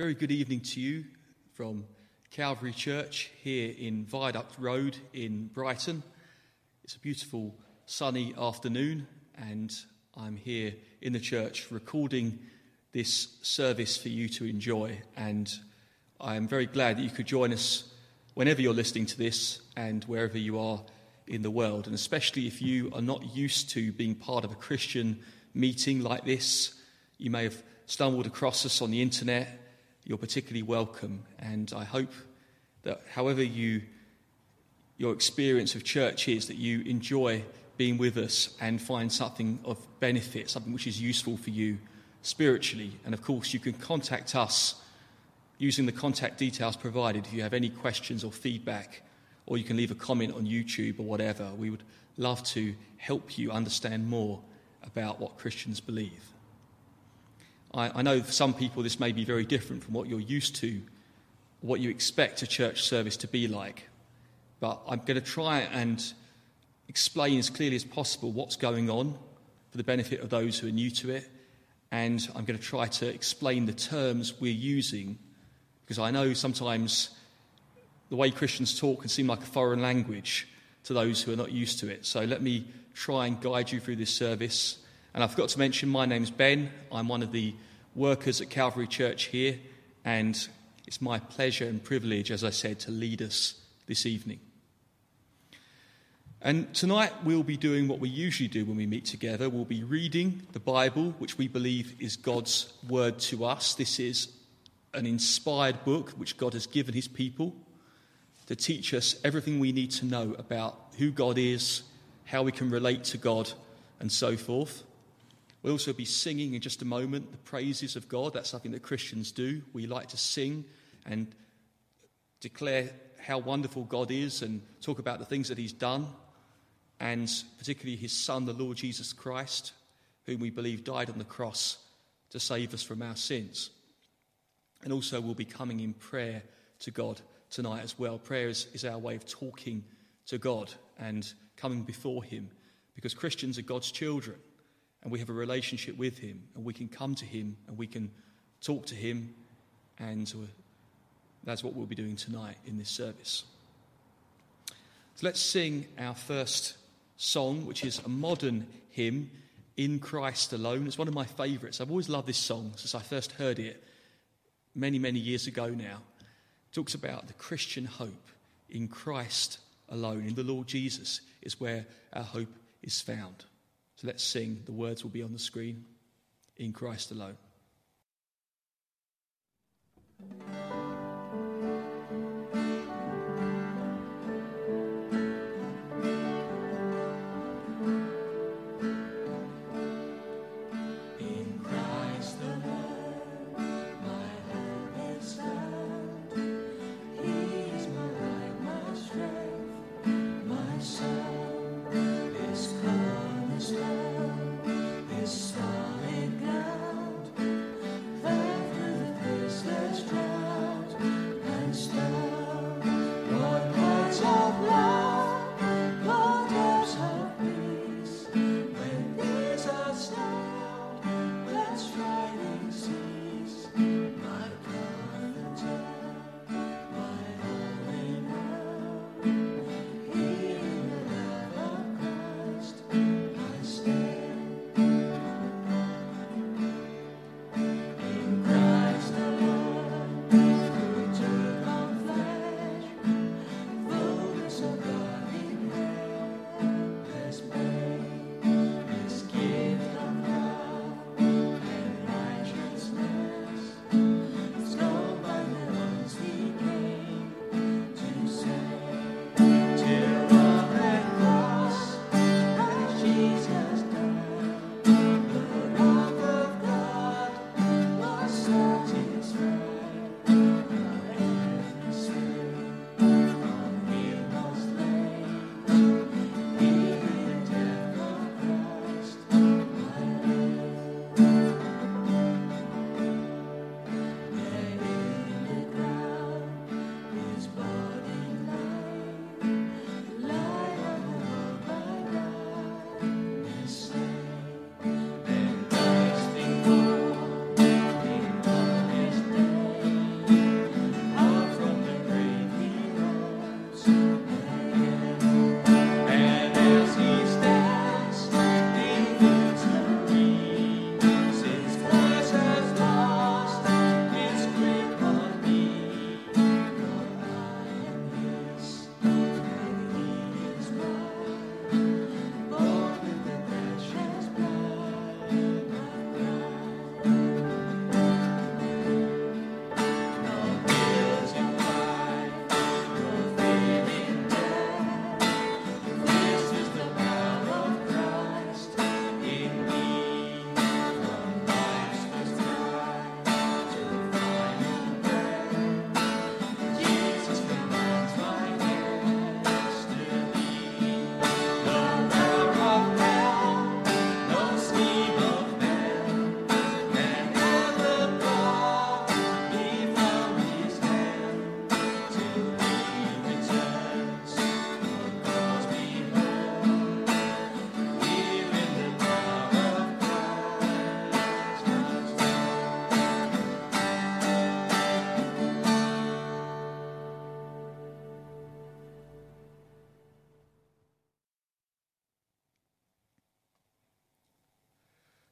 very good evening to you from Calvary Church here in Viaduct Road in Brighton. It's a beautiful sunny afternoon, and I'm here in the church recording this service for you to enjoy. And I am very glad that you could join us whenever you're listening to this and wherever you are in the world, and especially if you are not used to being part of a Christian meeting like this. You may have stumbled across us on the internet you're particularly welcome. And I hope that however you, your experience of church is, that you enjoy being with us and find something of benefit, something which is useful for you spiritually. And of course, you can contact us using the contact details provided if you have any questions or feedback, or you can leave a comment on YouTube or whatever. We would love to help you understand more about what Christians believe. I, I know for some people this may be very different from what you're used to, what you expect a church service to be like. But I'm going to try and explain as clearly as possible what's going on for the benefit of those who are new to it. And I'm going to try to explain the terms we're using because I know sometimes the way Christians talk can seem like a foreign language to those who are not used to it. So let me try and guide you through this service and I forgot to mention, my name's Ben. I'm one of the workers at Calvary Church here, and it's my pleasure and privilege, as I said, to lead us this evening. And tonight we'll be doing what we usually do when we meet together. We'll be reading the Bible, which we believe is God's word to us. This is an inspired book which God has given his people to teach us everything we need to know about who God is, how we can relate to God, and so forth. We'll also be singing in just a moment the praises of God. That's something that Christians do. We like to sing and declare how wonderful God is and talk about the things that He's done, and particularly His Son, the Lord Jesus Christ, whom we believe died on the cross to save us from our sins. And also, we'll be coming in prayer to God tonight as well. Prayer is, is our way of talking to God and coming before Him because Christians are God's children and we have a relationship with Him, and we can come to Him and we can talk to Him, and uh, that's what we'll be doing tonight in this service. So let's sing our first song, which is a modern hymn, In Christ Alone. It's one of my favourites. I've always loved this song since I first heard it many, many years ago now. It talks about the Christian hope in Christ alone, in the Lord Jesus, is where our hope is found. So let's sing. The words will be on the screen. In Christ alone.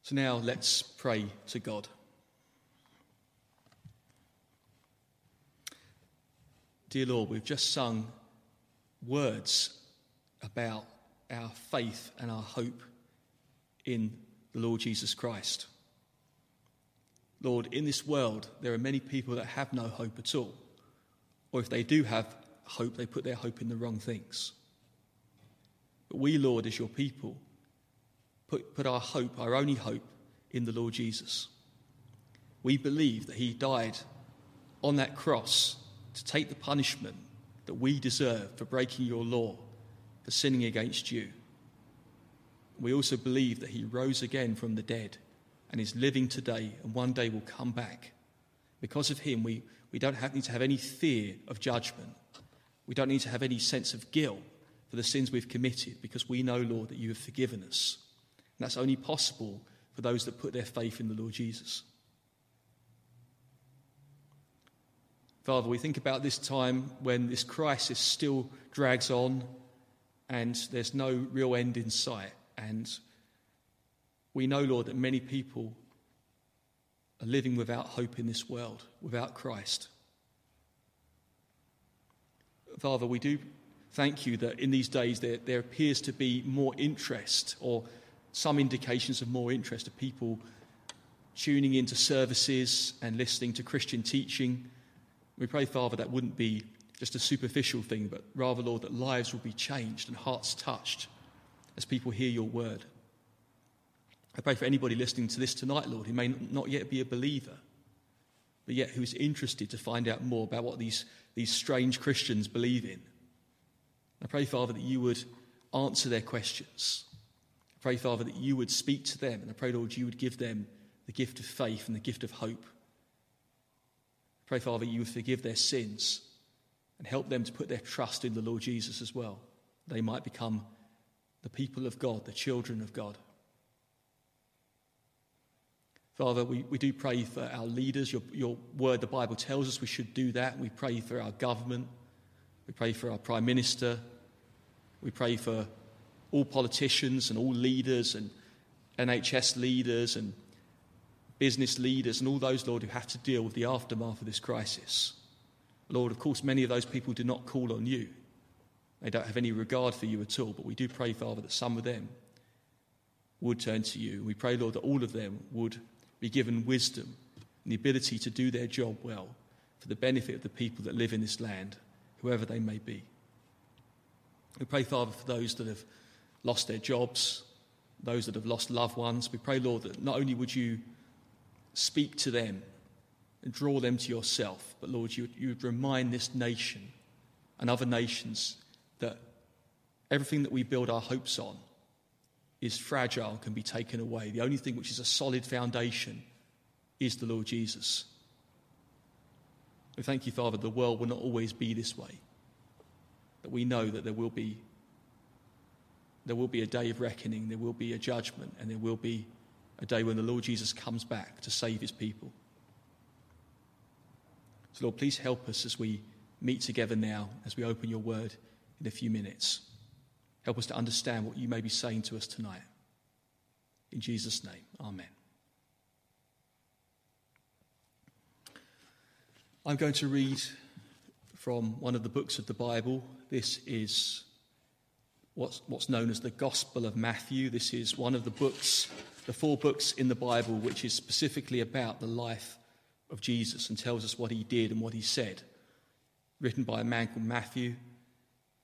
So now let's pray to God. Dear Lord, we've just sung words about our faith and our hope in the Lord Jesus Christ. Lord, in this world, there are many people that have no hope at all. Or if they do have hope, they put their hope in the wrong things. But we, Lord, as your people, put, put our hope, our only hope, in the Lord Jesus. We believe that he died on that cross to take the punishment that we deserve for breaking your law, for sinning against you. We also believe that he rose again from the dead and is living today and one day will come back. Because of him, we, we don't have, need to have any fear of judgment. We don't need to have any sense of guilt for the sins we've committed because we know, Lord, that you have forgiven us. And that's only possible for those that put their faith in the Lord Jesus. Father, we think about this time when this crisis still drags on and there's no real end in sight. And we know, Lord, that many people are living without hope in this world, without Christ. Father, we do thank you that in these days there, there appears to be more interest or some indications of more interest of people tuning into services and listening to Christian teaching. We pray, Father, that wouldn't be just a superficial thing, but rather, Lord, that lives will be changed and hearts touched as people hear your word. I pray for anybody listening to this tonight, Lord, who may not yet be a believer, but yet who is interested to find out more about what these, these strange Christians believe in. I pray, Father, that you would answer their questions. Pray, Father, that you would speak to them, and I pray, Lord, you would give them the gift of faith and the gift of hope. I pray, Father, you would forgive their sins and help them to put their trust in the Lord Jesus as well. They might become the people of God, the children of God. Father, we, we do pray for our leaders. Your, your word, the Bible tells us we should do that. We pray for our government. We pray for our Prime Minister. We pray for all politicians and all leaders and NHS leaders and business leaders and all those, Lord, who have to deal with the aftermath of this crisis. Lord, of course, many of those people do not call on you. They don't have any regard for you at all, but we do pray, Father, that some of them would turn to you. We pray, Lord, that all of them would be given wisdom and the ability to do their job well for the benefit of the people that live in this land, whoever they may be. We pray, Father, for those that have lost their jobs, those that have lost loved ones. We pray, Lord, that not only would you speak to them and draw them to yourself, but Lord, you, you would remind this nation and other nations that everything that we build our hopes on is fragile and can be taken away. The only thing which is a solid foundation is the Lord Jesus. We thank you, Father, the world will not always be this way. That we know that there will be there will be a day of reckoning, there will be a judgment, and there will be a day when the Lord Jesus comes back to save his people. So, Lord, please help us as we meet together now, as we open your word in a few minutes. Help us to understand what you may be saying to us tonight. In Jesus' name, Amen. I'm going to read from one of the books of the Bible. This is what's, what's known as the Gospel of Matthew. This is one of the books, the four books in the Bible, which is specifically about the life of Jesus and tells us what he did and what he said. Written by a man called Matthew,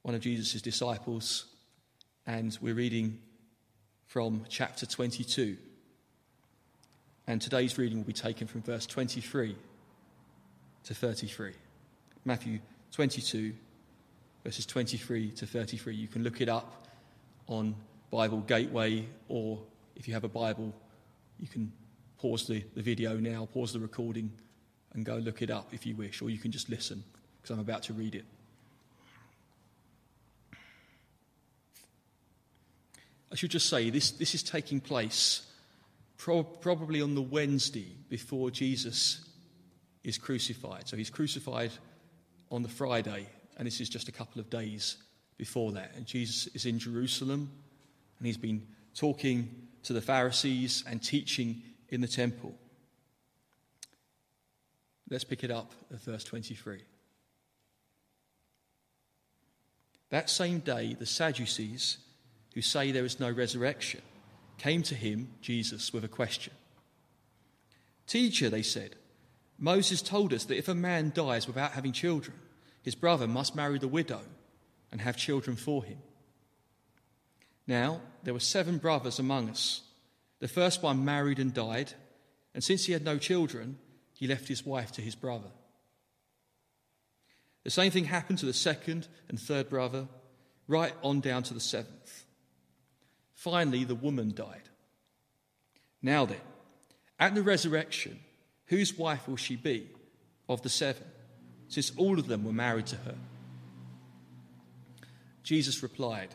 one of Jesus' disciples and we're reading from chapter 22. And today's reading will be taken from verse 23 to 33. Matthew 22, verses 23 to 33. You can look it up on Bible Gateway, or if you have a Bible, you can pause the, the video now, pause the recording, and go look it up if you wish, or you can just listen, because I'm about to read it. I should just say this, this is taking place pro- probably on the Wednesday before Jesus is crucified. So he's crucified on the Friday, and this is just a couple of days before that. And Jesus is in Jerusalem, and he's been talking to the Pharisees and teaching in the temple. Let's pick it up at verse 23. That same day, the Sadducees, who say there is no resurrection, came to him, Jesus, with a question. Teacher, they said, Moses told us that if a man dies without having children, his brother must marry the widow and have children for him. Now, there were seven brothers among us. The first one married and died, and since he had no children, he left his wife to his brother. The same thing happened to the second and third brother, right on down to the seventh. Finally, the woman died. Now then, at the resurrection, whose wife will she be of the seven, since all of them were married to her? Jesus replied,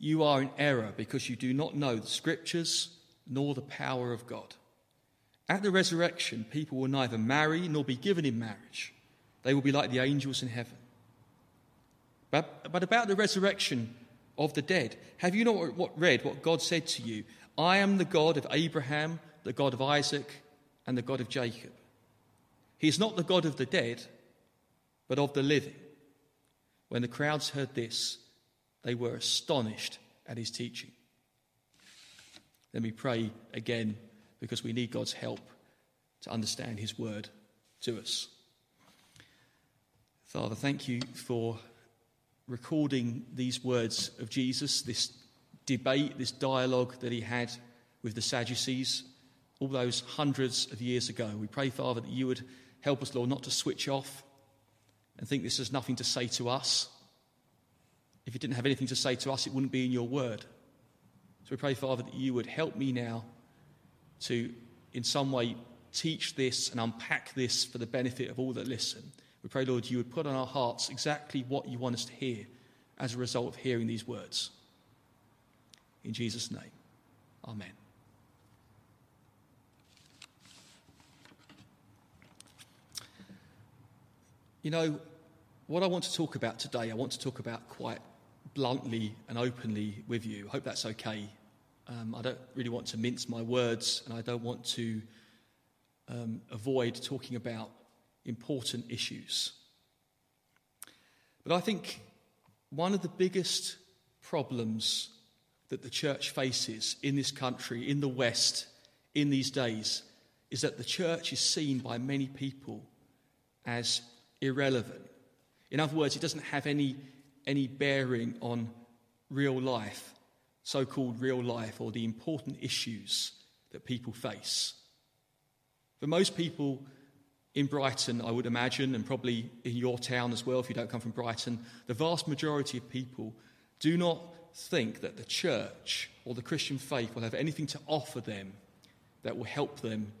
You are in error because you do not know the scriptures nor the power of God. At the resurrection, people will neither marry nor be given in marriage. They will be like the angels in heaven. But, but about the resurrection of the dead, have you not what, read what God said to you? I am the God of Abraham, the God of Isaac, and the God of Jacob. He is not the God of the dead, but of the living. When the crowds heard this, they were astonished at his teaching. Let me pray again because we need God's help to understand his word to us. Father, thank you for recording these words of Jesus, this debate, this dialogue that he had with the Sadducees all those hundreds of years ago. We pray, Father, that you would help us, Lord, not to switch off and think this has nothing to say to us. If it didn't have anything to say to us, it wouldn't be in your word. So we pray, Father, that you would help me now to, in some way, teach this and unpack this for the benefit of all that listen. We pray, Lord, you would put on our hearts exactly what you want us to hear as a result of hearing these words. In Jesus' name, Amen. You know, what I want to talk about today, I want to talk about quite bluntly and openly with you. I hope that's okay. Um, I don't really want to mince my words, and I don't want to um, avoid talking about important issues. But I think one of the biggest problems that the church faces in this country, in the West, in these days, is that the church is seen by many people as irrelevant. In other words, it doesn't have any, any bearing on real life, so called real life, or the important issues that people face. For most people in Brighton, I would imagine, and probably in your town as well, if you don't come from Brighton, the vast majority of people do not think that the church or the Christian faith will have anything to offer them that will help them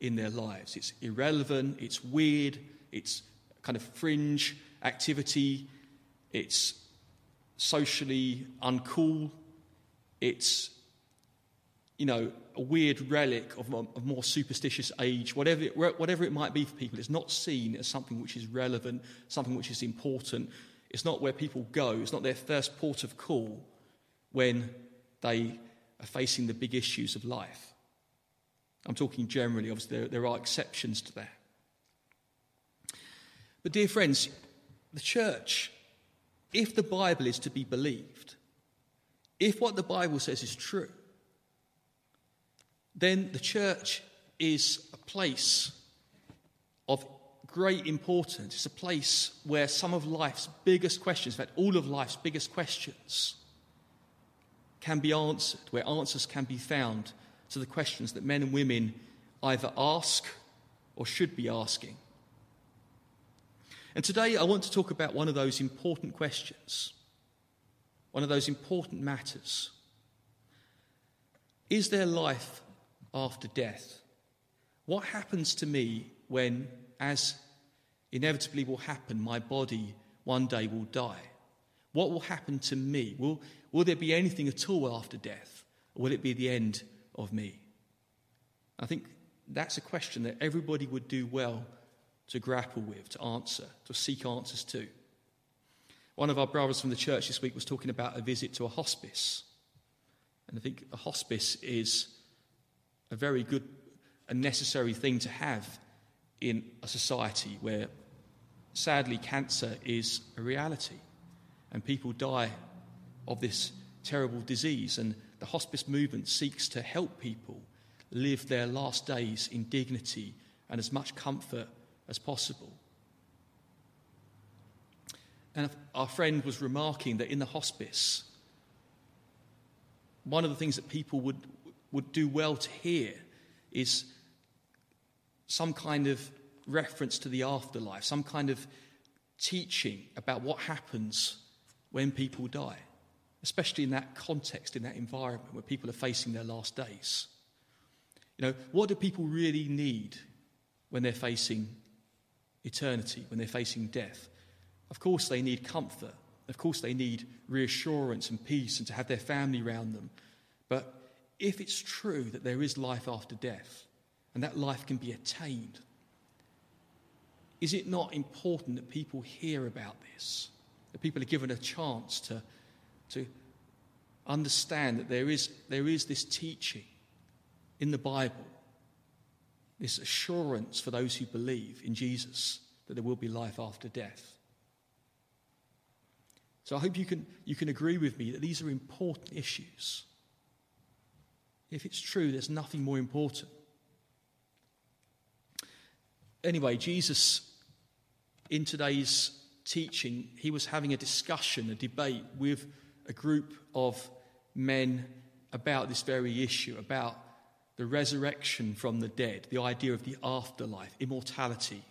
in their lives. It's irrelevant, it's weird, it's kind of fringe activity. It's socially uncool. It's, you know, a weird relic of a, more superstitious age. Whatever it, whatever it might be for people, it's not seen as something which is relevant, something which is important. It's not where people go. It's not their first port of call when they are facing the big issues of life. I'm talking generally, obviously, there, there are exceptions to that. But, dear friends, the church, if the Bible is to be believed, if what the Bible says is true, then the church is a place of great importance. It's a place where some of life's biggest questions, in fact, all of life's biggest questions, can be answered, where answers can be found to the questions that men and women either ask or should be asking. And today I want to talk about one of those important questions, one of those important matters. Is there life after death? What happens to me when, as inevitably will happen, my body one day will die? What will happen to me? Will, will there be anything at all after death? Or will it be the end of me? I think that's a question that everybody would do well to grapple with, to answer, to seek answers to. One of our brothers from the church this week was talking about a visit to a hospice. And I think a hospice is a very good and necessary thing to have in a society where sadly cancer is a reality and people die of this terrible disease. And the hospice movement seeks to help people live their last days in dignity and as much comfort as possible. And our friend was remarking that in the hospice, one of the things that people would, would do well to hear is some kind of reference to the afterlife, some kind of teaching about what happens when people die, especially in that context, in that environment where people are facing their last days. You know, what do people really need when they're facing eternity, when they're facing death? Of course, they need comfort. Of course, they need reassurance and peace and to have their family around them. But if it's true that there is life after death and that life can be attained, is it not important that people hear about this? That people are given a chance to, to understand that there is, there is this teaching in the Bible, this assurance for those who believe in Jesus that there will be life after death. So I hope you can, you can agree with me that these are important issues. If it's true, there's nothing more important. Anyway, Jesus, in today's teaching, he was having a discussion, a debate with a group of men about this very issue, about the resurrection from the dead, the idea of the afterlife, immortality.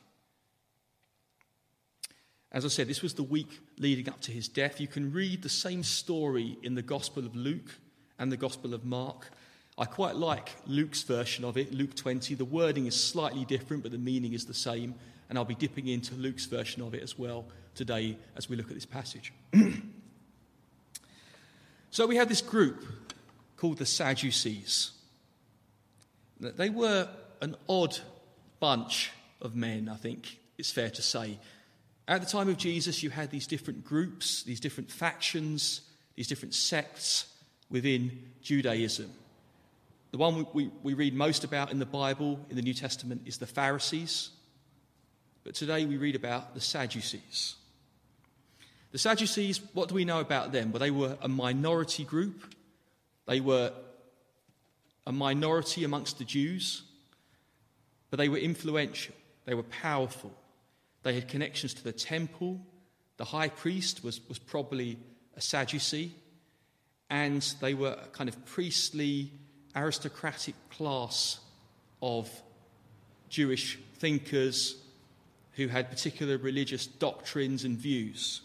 As I said, this was the week leading up to his death. You can read the same story in the Gospel of Luke and the Gospel of Mark. I quite like Luke's version of it, Luke 20. The wording is slightly different, but the meaning is the same. And I'll be dipping into Luke's version of it as well today as we look at this passage. so we have this group called the Sadducees. They were an odd bunch of men, I think it's fair to say. At the time of Jesus, you had these different groups, these different factions, these different sects within Judaism. The one we, we, we, read most about in the Bible, in the New Testament, is the Pharisees. But today we read about the Sadducees. The Sadducees, what do we know about them? Well, they were a minority group. They were a minority amongst the Jews, but they were influential. They were powerful. They had connections to the temple. The high priest was, was probably a Sadducee. And they were a kind of priestly, aristocratic class of Jewish thinkers who had particular religious doctrines and views.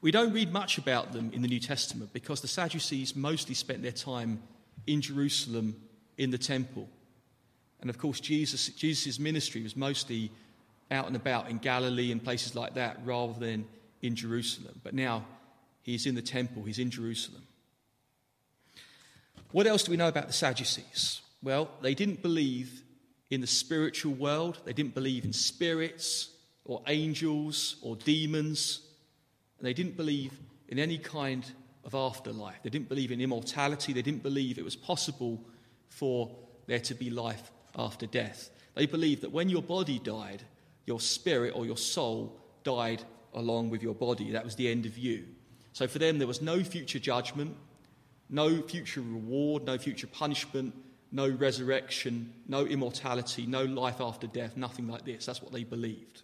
We don't read much about them in the New Testament because the Sadducees mostly spent their time in Jerusalem in the temple. And of course, Jesus' Jesus' ministry was mostly out and about in Galilee and places like that rather than in Jerusalem. But now he's in the temple, he's in Jerusalem. What else do we know about the Sadducees? Well, they didn't believe in the spiritual world, they didn't believe in spirits or angels or demons, and they didn't believe in any kind of afterlife. They didn't believe in immortality, they didn't believe it was possible for there to be life after death. They believed that when your body died, your spirit or your soul died along with your body. That was the end of you. So for them, there was no future judgment, no future reward, no future punishment, no resurrection, no immortality, no life after death, nothing like this. That's what they believed.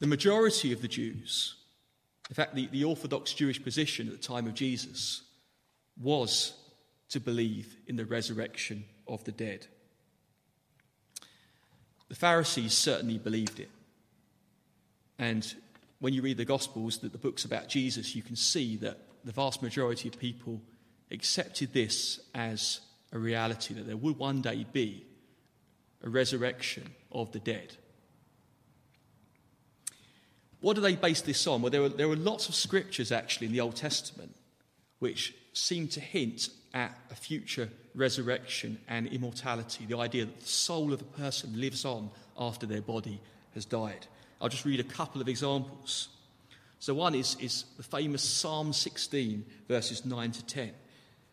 The majority of the Jews, in fact, the, the Orthodox Jewish position at the time of Jesus, was to believe in the resurrection of the dead. The Pharisees certainly believed it. And when you read the Gospels, the, the books about Jesus, you can see that the vast majority of people accepted this as a reality, that there would one day be a resurrection of the dead. What do they base this on? Well, there are, there are lots of scriptures actually in the Old Testament which seem to hint at a future resurrection and immortality, the idea that the soul of a person lives on after their body has died. I'll just read a couple of examples. So, one is, is the famous Psalm 16, verses 9 to 10.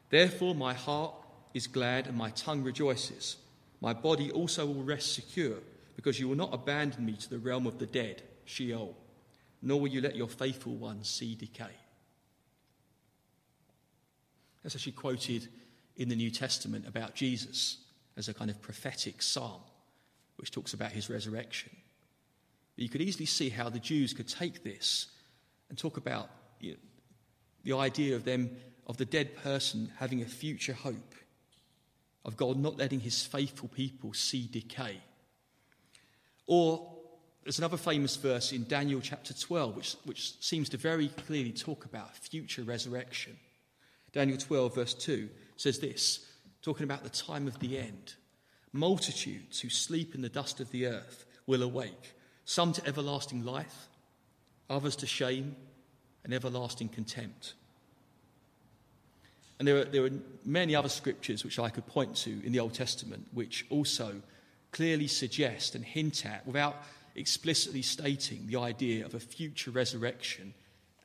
Therefore, my heart is glad and my tongue rejoices. My body also will rest secure, because you will not abandon me to the realm of the dead, Sheol, nor will you let your faithful ones see decay. That's actually quoted in the New Testament about Jesus as a kind of prophetic psalm, which talks about his resurrection. But you could easily see how the Jews could take this and talk about you know, the idea of them, of the dead person having a future hope, of God not letting his faithful people see decay. Or there's another famous verse in Daniel chapter 12, which, which seems to very clearly talk about future resurrection. Daniel 12, verse 2 says this, talking about the time of the end Multitudes who sleep in the dust of the earth will awake, some to everlasting life, others to shame and everlasting contempt. And there are, there are many other scriptures which I could point to in the Old Testament which also clearly suggest and hint at, without explicitly stating, the idea of a future resurrection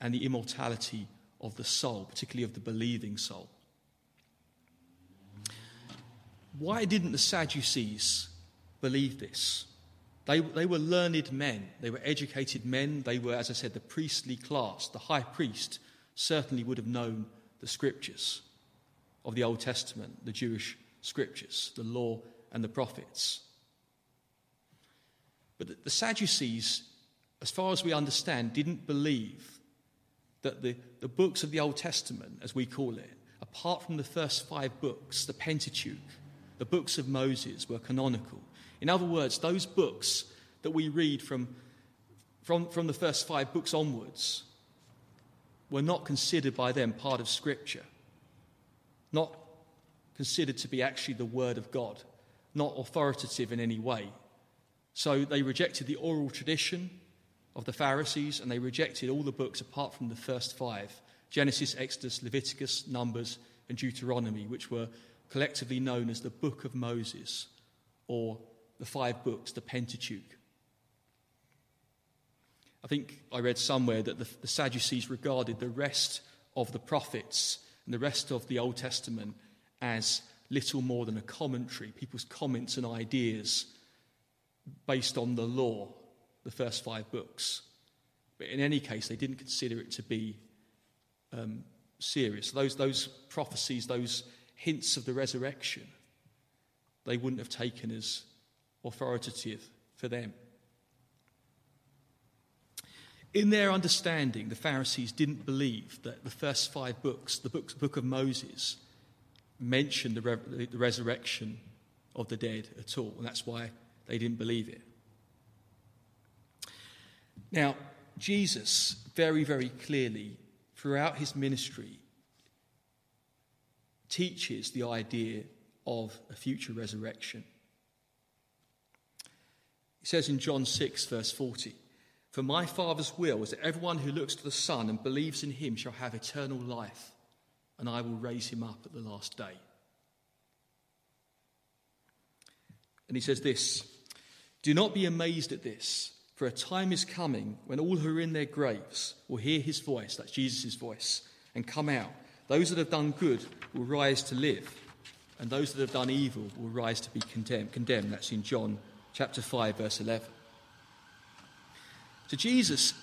and the immortality of the soul, particularly of the believing soul. Why didn't the Sadducees believe this? They, they were learned men, they were educated men, they were, as I said, the priestly class. The high priest certainly would have known the scriptures of the Old Testament, the Jewish scriptures, the law and the prophets. But the Sadducees, as far as we understand, didn't believe that the, the books of the Old Testament, as we call it, apart from the first five books, the Pentateuch, the books of Moses, were canonical. In other words, those books that we read from, from, from the first five books onwards were not considered by them part of Scripture, not considered to be actually the Word of God, not authoritative in any way. So they rejected the oral tradition of the Pharisees and they rejected all the books apart from the first five Genesis, Exodus, Leviticus, Numbers, and Deuteronomy, which were collectively known as the Book of Moses or the five books, the Pentateuch. I think I read somewhere that the, the Sadducees regarded the rest of the prophets and the rest of the Old Testament as little more than a commentary, people's comments and ideas based on the law, the first five books. But in any case, they didn't consider it to be um, serious. Those, those prophecies, those hints of the resurrection, they wouldn't have taken as authoritative for them. In their understanding, the Pharisees didn't believe that the first five books, the book, book of Moses, mentioned the, re- the resurrection of the dead at all, and that's why they didn't believe it. Now, Jesus, very, very clearly, throughout his ministry, teaches the idea of a future resurrection. He says in John 6, verse 40, For my Father's will is that everyone who looks to the Son and believes in him shall have eternal life, and I will raise him up at the last day. And he says this Do not be amazed at this, for a time is coming when all who are in their graves will hear his voice, that's Jesus' voice, and come out. Those that have done good will rise to live, and those that have done evil will rise to be condemned. condemned. That's in John chapter 5, verse 11. So, Jesus,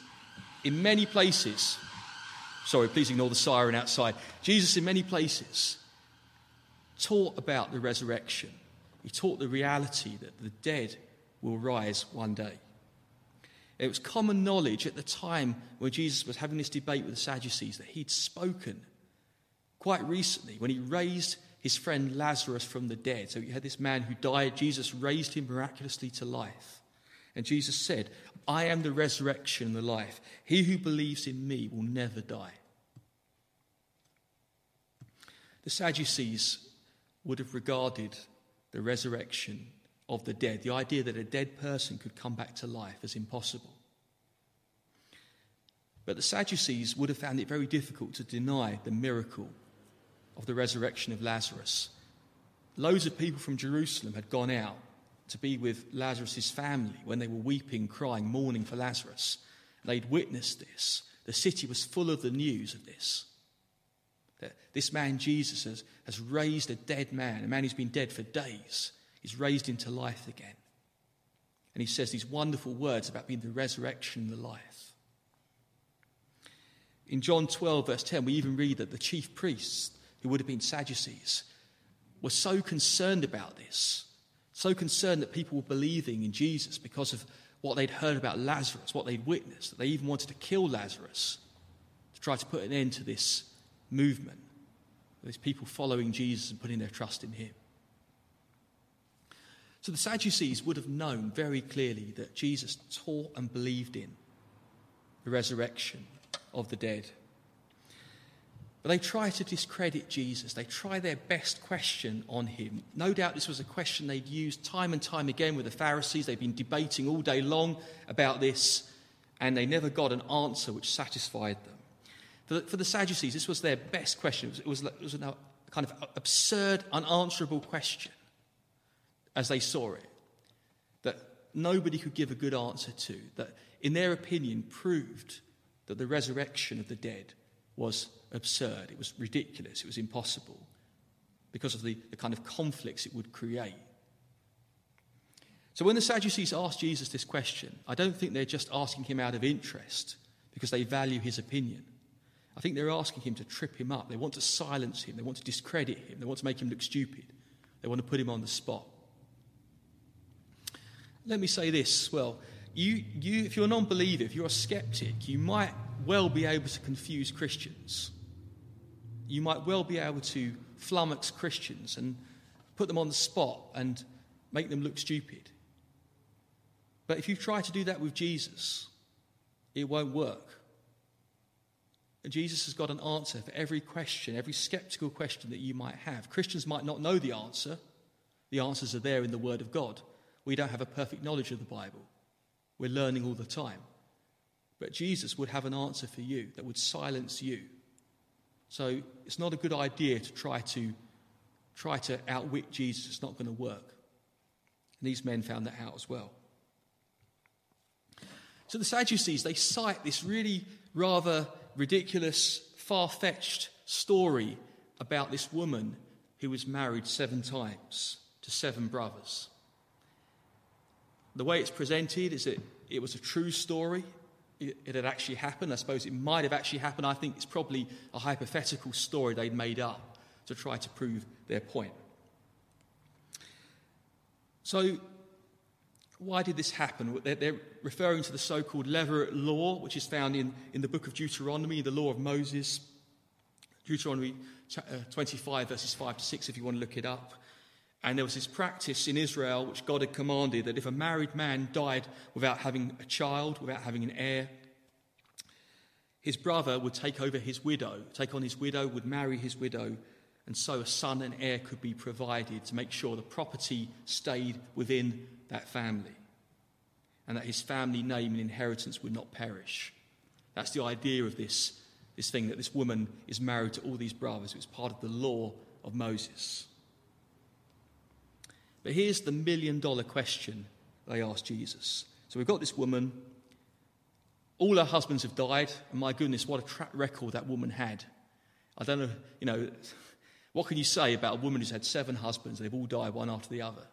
in many places, sorry, please ignore the siren outside. Jesus, in many places, taught about the resurrection. He taught the reality that the dead will rise one day. It was common knowledge at the time when Jesus was having this debate with the Sadducees that he'd spoken quite recently when he raised his friend Lazarus from the dead. So you had this man who died, Jesus raised him miraculously to life. And Jesus said, I am the resurrection and the life. He who believes in me will never die. The Sadducees would have regarded the resurrection of the dead, the idea that a dead person could come back to life, as impossible. But the Sadducees would have found it very difficult to deny the miracle of the resurrection of Lazarus. Loads of people from Jerusalem had gone out to be with Lazarus' family when they were weeping, crying, mourning for Lazarus. They'd witnessed this, the city was full of the news of this. That this man, Jesus, has, has raised a dead man, a man who's been dead for days. He's raised into life again. And he says these wonderful words about being the resurrection and the life. In John 12, verse 10, we even read that the chief priests, who would have been Sadducees, were so concerned about this, so concerned that people were believing in Jesus because of what they'd heard about Lazarus, what they'd witnessed, that they even wanted to kill Lazarus to try to put an end to this movement. These people following Jesus and putting their trust in him. So the Sadducees would have known very clearly that Jesus taught and believed in the resurrection of the dead. But they try to discredit Jesus. They try their best question on him. No doubt this was a question they'd used time and time again with the Pharisees. They'd been debating all day long about this, and they never got an answer which satisfied them. For the, for the Sadducees, this was their best question. It was, it was, it was a kind of absurd, unanswerable question as they saw it that nobody could give a good answer to, that in their opinion proved that the resurrection of the dead was absurd, it was ridiculous, it was impossible because of the, the kind of conflicts it would create. So when the Sadducees asked Jesus this question, I don't think they're just asking him out of interest because they value his opinion. I think they're asking him to trip him up. They want to silence him. They want to discredit him. They want to make him look stupid. They want to put him on the spot. Let me say this well, you, you, if you're a non believer, if you're a skeptic, you might well be able to confuse Christians. You might well be able to flummox Christians and put them on the spot and make them look stupid. But if you try to do that with Jesus, it won't work. And Jesus has got an answer for every question, every skeptical question that you might have. Christians might not know the answer, the answers are there in the Word of God. We don't have a perfect knowledge of the Bible, we're learning all the time. But Jesus would have an answer for you that would silence you. So it's not a good idea to try to try to outwit Jesus. It's not going to work. And these men found that out as well. So the Sadducees, they cite this really rather ridiculous, far fetched story about this woman who was married seven times to seven brothers. The way it's presented is that it was a true story. It, had actually happened. I suppose it might have actually happened. I think it's probably a hypothetical story they'd made up to try to prove their point. So, why did this happen? They're, they're referring to the so called Levirate law, which is found in, in the book of Deuteronomy, the law of Moses. Deuteronomy uh, 25, verses 5 to 6, if you want to look it up. And there was this practice in Israel which God had commanded that if a married man died without having a child, without having an heir, his brother would take over his widow, take on his widow, would marry his widow, and so a son and heir could be provided to make sure the property stayed within that family and that his family name and inheritance would not perish. That's the idea of this, this thing that this woman is married to all these brothers. It was part of the law of Moses. But here's the million dollar question they asked Jesus. So we've got this woman. All her husbands have died, and my goodness, what a track record that woman had. I don't know, you know, what can you say about a woman who's had seven husbands? They've all died one after the other.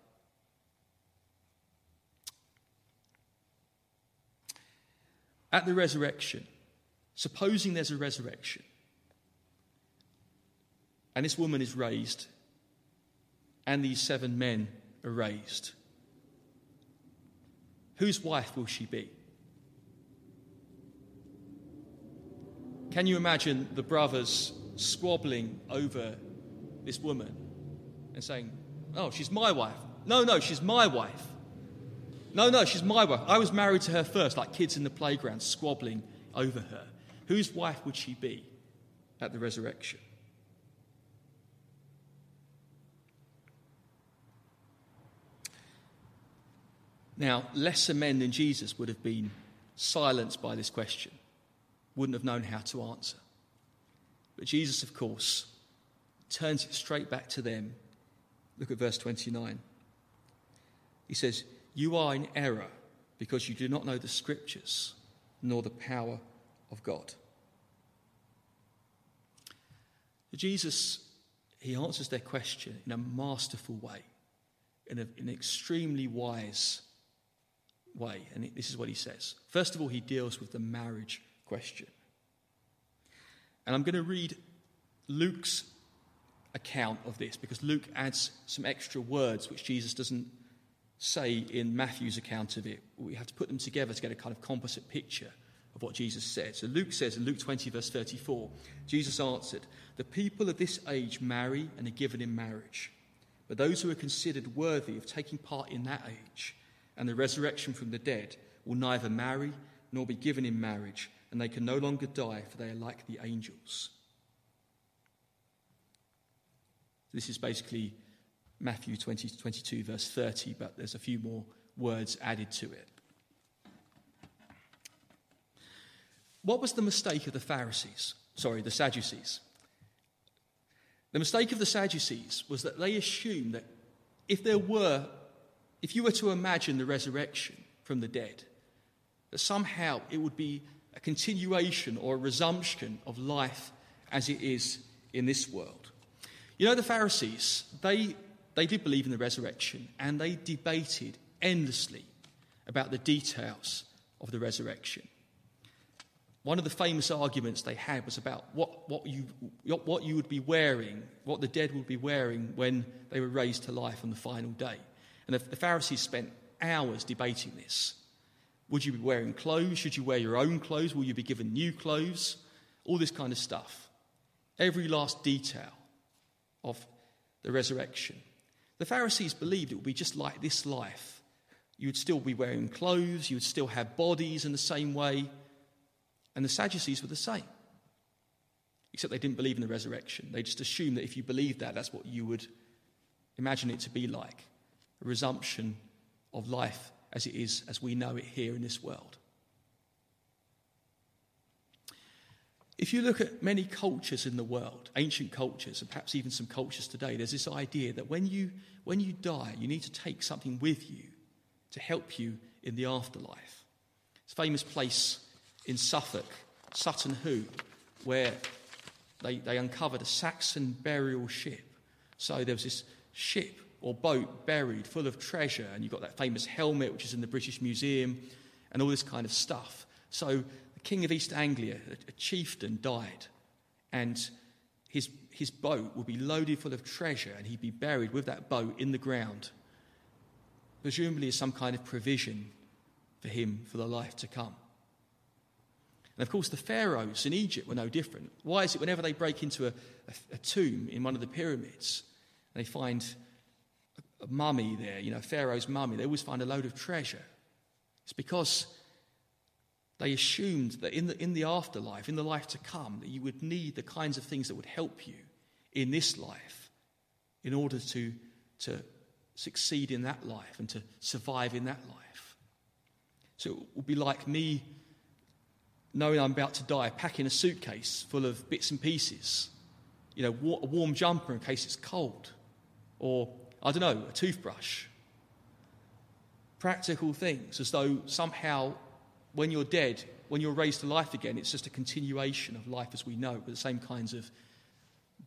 At the resurrection, supposing there's a resurrection, and this woman is raised, and these seven men are raised. Whose wife will she be? Can you imagine the brothers squabbling over this woman and saying, Oh, she's my wife. No, no, she's my wife. No, no, she's my wife. I was married to her first, like kids in the playground squabbling over her. Whose wife would she be at the resurrection? Now, lesser men than Jesus would have been silenced by this question, wouldn't have known how to answer. But Jesus, of course, turns it straight back to them. Look at verse 29. He says, You are in error because you do not know the scriptures nor the power of God. Jesus, he answers their question in a masterful way, in, a, in an extremely wise way. And this is what he says. First of all, he deals with the marriage question. And I'm going to read Luke's account of this because Luke adds some extra words which Jesus doesn't say in Matthew's account of it. We have to put them together to get a kind of composite picture of what Jesus said. So Luke says in Luke 20, verse 34, Jesus answered, The people of this age marry and are given in marriage. But those who are considered worthy of taking part in that age and the resurrection from the dead will neither marry nor be given in marriage, and they can no longer die, for they are like the angels. This is basically Matthew 20 22, verse 30, but there's a few more words added to it. What was the mistake of the Pharisees? Sorry, the Sadducees. The mistake of the Sadducees was that they assumed that if there were, if you were to imagine the resurrection from the dead, that somehow it would be a continuation or a resumption of life as it is in this world. You know, the Pharisees, they, they did believe in the resurrection and they debated endlessly about the details of the resurrection. One of the famous arguments they had was about what, what, you, what you would be wearing, what the dead would be wearing when they were raised to life on the final day. And the, the Pharisees spent hours debating this. Would you be wearing clothes? Should you wear your own clothes? Will you be given new clothes? All this kind of stuff. Every last detail of the resurrection. The Pharisees believed it would be just like this life. You would still be wearing clothes, you would still have bodies in the same way. And the Sadducees were the same. Except they didn't believe in the resurrection. They just assumed that if you believed that, that's what you would imagine it to be like resumption of life as it is, as we know it here in this world. If you look at many cultures in the world, ancient cultures, and perhaps even some cultures today, there's this idea that when you, when you die, you need to take something with you to help you in the afterlife. It's a famous place in Suffolk, Sutton Hoo, where they, they uncovered a Saxon burial ship. So there was this ship or boat buried full of treasure, and you've got that famous helmet, which is in the British Museum, and all this kind of stuff. So the king of East Anglia, a, chieftain, died, and his, his boat would be loaded full of treasure, and he'd be buried with that boat in the ground, presumably as some kind of provision for him for the life to come. And of course, the pharaohs in Egypt were no different. Why is it whenever they break into a, a, a tomb in one of the pyramids, they find mummy there, you know, Pharaoh's mummy, they always find a load of treasure? It's because they assumed that in the, in the afterlife, in the life to come, that you would need the kinds of things that would help you in this life in order to, to succeed in that life and to survive in that life. So it would be like me knowing I'm about to die, packing a suitcase full of bits and pieces, you know, a warm jumper in case it's cold, or, I don't know, a toothbrush. Practical things, as though somehow when you're dead, when you're raised to life again, it's just a continuation of life as we know, with the same kinds of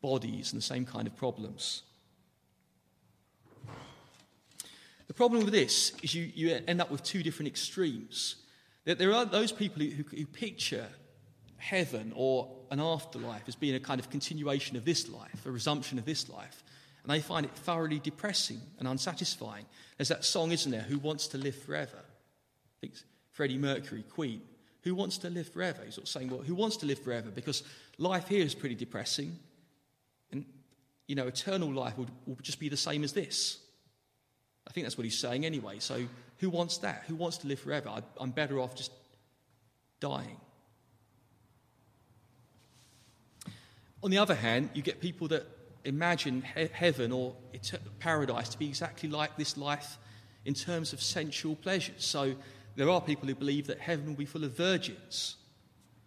bodies and the same kind of problems. The problem with this is you, you end up with two different extremes. That There are those people who, who picture heaven or an afterlife as being a kind of continuation of this life, a resumption of this life. And they find it thoroughly depressing and unsatisfying. There's that song, isn't there? Who wants to live forever? I think Freddie Mercury, Queen. Who wants to live forever? He's sort of saying, well, who wants to live forever? Because life here is pretty depressing. And, you know, eternal life would, would just be the same as this. I think that's what he's saying anyway. So, who wants that? Who wants to live forever? I, I'm better off just dying. On the other hand, you get people that imagine he- heaven or paradise to be exactly like this life in terms of sensual pleasures. So there are people who believe that heaven will be full of virgins,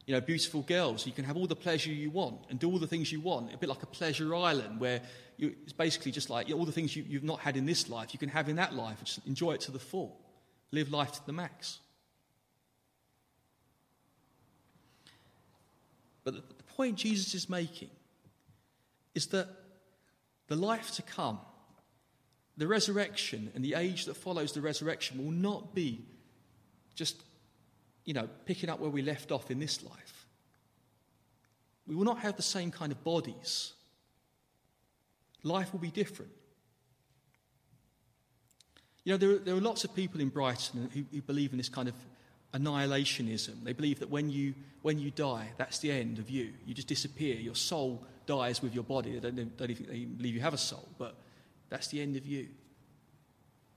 you know, beautiful girls. You can have all the pleasure you want and do all the things you want. A bit like a pleasure island where you, it's basically just like you know, all the things you, have not had in this life, you can have in that life. Just enjoy it to the full. Live life to the max. But the point Jesus is making is that the life to come, the resurrection and the age that follows the resurrection will not be just, you know, picking up where we left off in this life. We will not have the same kind of bodies. Life will be different. You know, there are, there are lots of people in Brighton who, who believe in this kind of annihilationism. They believe that when you, when you die, that's the end of you. You just disappear. Your soul dies with your body. They don't, don't even they believe you have a soul, but that's the end of you.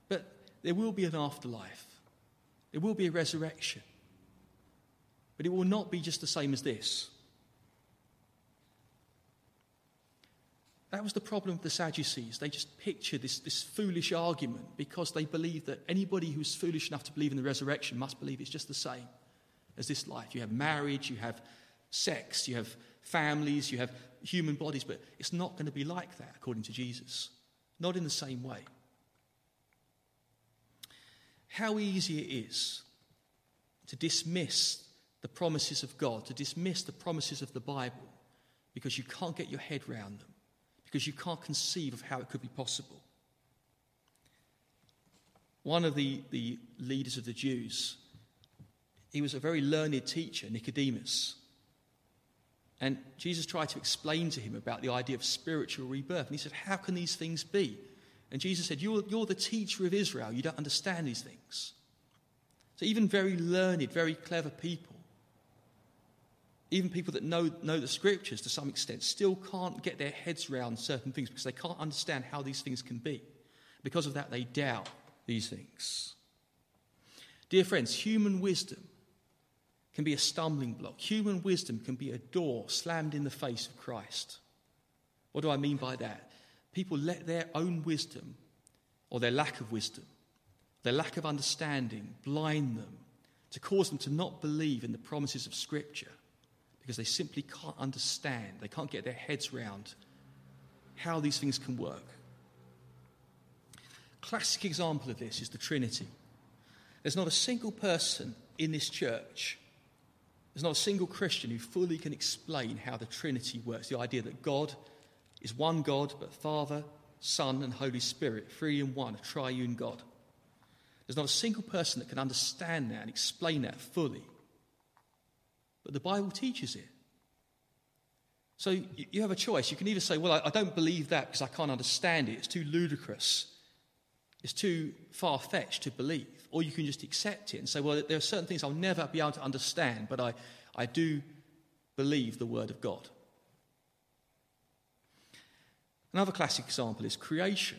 But there will be an afterlife, there will be a resurrection. But it will not be just the same as this. That was the problem with the Sadducees. They just pictured this, this foolish argument because they believed that anybody who's foolish enough to believe in the resurrection must believe it's just the same as this life. You have marriage, you have sex, you have families, you have human bodies, but it's not going to be like that according to Jesus. Not in the same way. How easy it is to dismiss the promises of God, to dismiss the promises of the Bible, because you can't get your head round them because you can't conceive of how it could be possible. One of the, the leaders of the Jews, he was a very learned teacher, Nicodemus. And Jesus tried to explain to him about the idea of spiritual rebirth. And he said, How can these things be? And Jesus said, You're, you're the teacher of Israel. You don't understand these things. So, even very learned, very clever people even people that know, know the scriptures to some extent still can't get their heads around certain things because they can't understand how these things can be. Because of that, they doubt these things. Dear friends, human wisdom can be a stumbling block. Human wisdom can be a door slammed in the face of Christ. What do I mean by that? People let their own wisdom or their lack of wisdom, their lack of understanding, blind them to cause them to not believe in the promises of Scripture because they simply can't understand, they can't get their heads round how these things can work. Classic example of this is the Trinity. There's not a single person in this church, there's not a single Christian who fully can explain how the Trinity works the idea that God is one God, but Father, Son, and Holy Spirit, three in one, a triune God. There's not a single person that can understand that and explain that fully. But the Bible teaches it. So you have a choice. You can either say, Well, I don't believe that because I can't understand it. It's too ludicrous. It's too far fetched to believe. Or you can just accept it and say, Well, there are certain things I'll never be able to understand, but I, I do believe the Word of God. Another classic example is creation.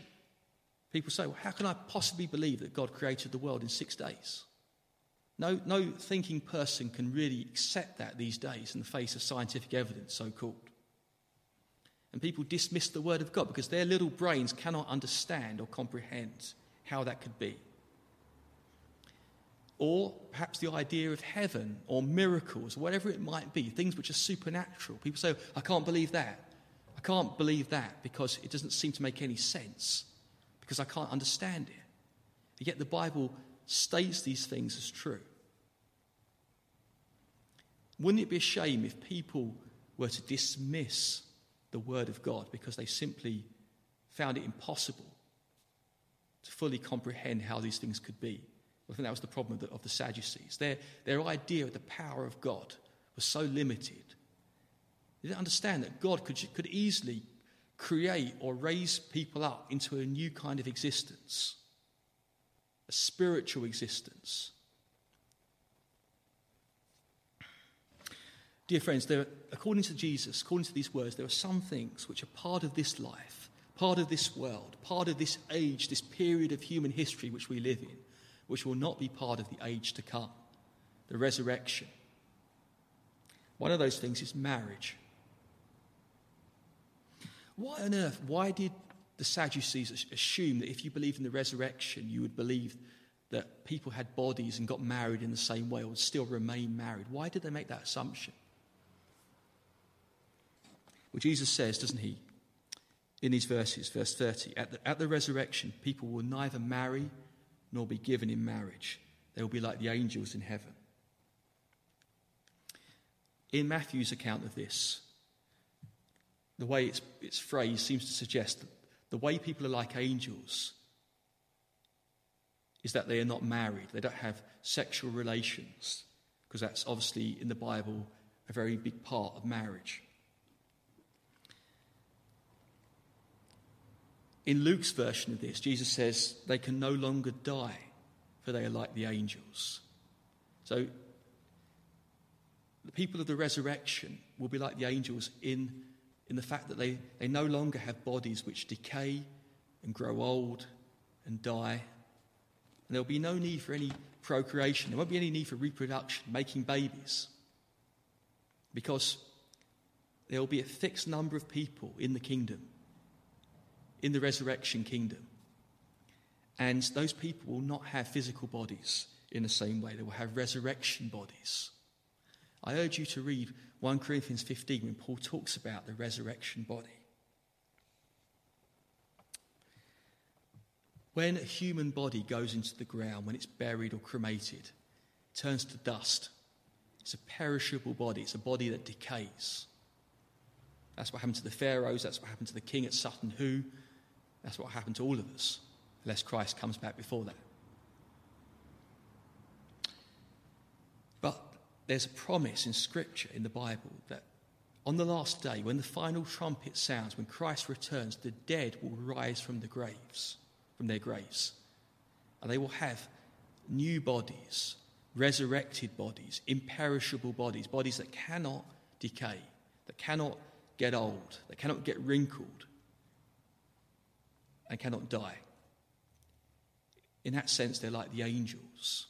People say, Well, how can I possibly believe that God created the world in six days? No, no thinking person can really accept that these days in the face of scientific evidence, so called. And people dismiss the word of God because their little brains cannot understand or comprehend how that could be. Or perhaps the idea of heaven or miracles, whatever it might be, things which are supernatural. People say, I can't believe that. I can't believe that because it doesn't seem to make any sense, because I can't understand it. And Yet the Bible states these things as true. Wouldn't it be a shame if people were to dismiss the Word of God because they simply found it impossible to fully comprehend how these things could be? I think that was the problem of the, of the Sadducees. Their, their idea of the power of God was so limited. They didn't understand that God could, could easily create or raise people up into a new kind of existence a spiritual existence. Dear friends, there, according to Jesus, according to these words, there are some things which are part of this life, part of this world, part of this age, this period of human history which we live in, which will not be part of the age to come, the resurrection. One of those things is marriage. Why on earth, why did the Sadducees assume that if you believed in the resurrection, you would believe that people had bodies and got married in the same way or would still remain married. Why did they make that assumption? Well, Jesus says, doesn't he, in these verses, verse 30, at the, at the resurrection, people will neither marry nor be given in marriage. They will be like the angels in heaven. In Matthew's account of this, the way it's, it's phrased seems to suggest that the way people are like angels is that they are not married, they don't have sexual relations, because that's obviously in the Bible a very big part of marriage. In Luke's version of this, Jesus says they can no longer die, for they are like the angels. So the people of the resurrection will be like the angels in, in the fact that they, they no longer have bodies which decay and grow old and die. And there'll be no need for any procreation. There won't be any need for reproduction, making babies. Because there will be a fixed number of people in the kingdom in the resurrection kingdom. And those people will not have physical bodies in the same way, they will have resurrection bodies. I urge you to read 1 Corinthians 15 when Paul talks about the resurrection body. When a human body goes into the ground, when it's buried or cremated, turns to dust, it's a perishable body, it's a body that decays. That's what happened to the pharaohs, that's what happened to the king at Sutton Hoo, that's what happened to all of us, unless Christ comes back before that. But there's a promise in Scripture, in the Bible, that on the last day, when the final trumpet sounds, when Christ returns, the dead will rise from the graves, from their graves. And they will have new bodies, resurrected bodies, imperishable bodies, bodies that cannot decay, that cannot get old, that cannot get wrinkled, and cannot die. In that sense, they're like the angels.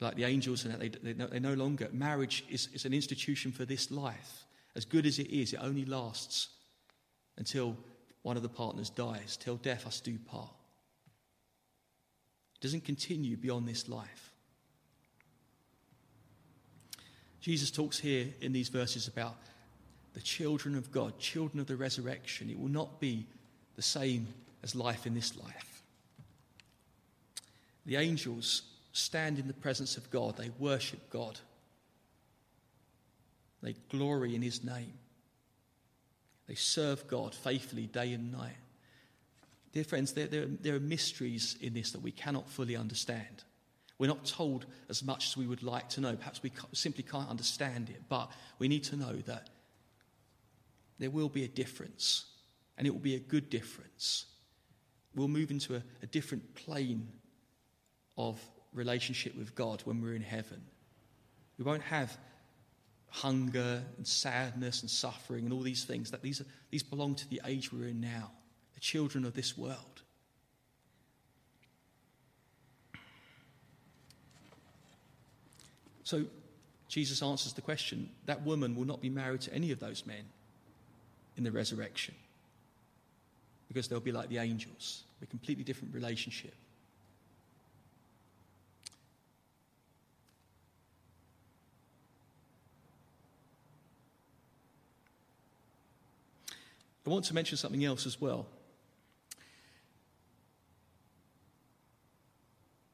Like the angels, and they, they, they no longer, marriage is, is an institution for this life. As good as it is, it only lasts until one of the partners dies, till death us do part. It doesn't continue beyond this life. Jesus talks here in these verses about the children of God, children of the resurrection. It will not be the same as life in this life. The angels stand in the presence of God, they worship God, they glory in His name, they serve God faithfully day and night. Dear friends, there, there, there are mysteries in this that we cannot fully understand. We're not told as much as we would like to know. Perhaps we simply can't understand it, but we need to know that there will be a difference, and it will be a good difference. We'll move into a, a different plane of relationship with God when we're in heaven. We won't have hunger and sadness and suffering and all these things. That these, are, these belong to the age we're in now, the children of this world. So Jesus answers the question that woman will not be married to any of those men in the resurrection. Because they'll be like the angels, a completely different relationship. I want to mention something else as well.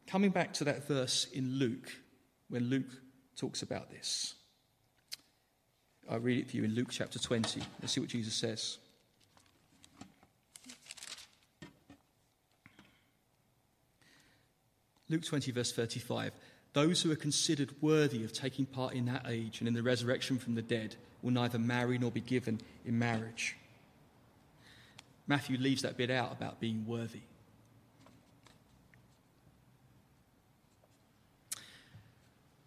Coming back to that verse in Luke, when Luke talks about this. I'll read it for you in Luke chapter 20. Let's see what Jesus says. Luke 20, verse 35. Those who are considered worthy of taking part in that age and in the resurrection from the dead will neither marry nor be given in marriage. Matthew leaves that bit out about being worthy.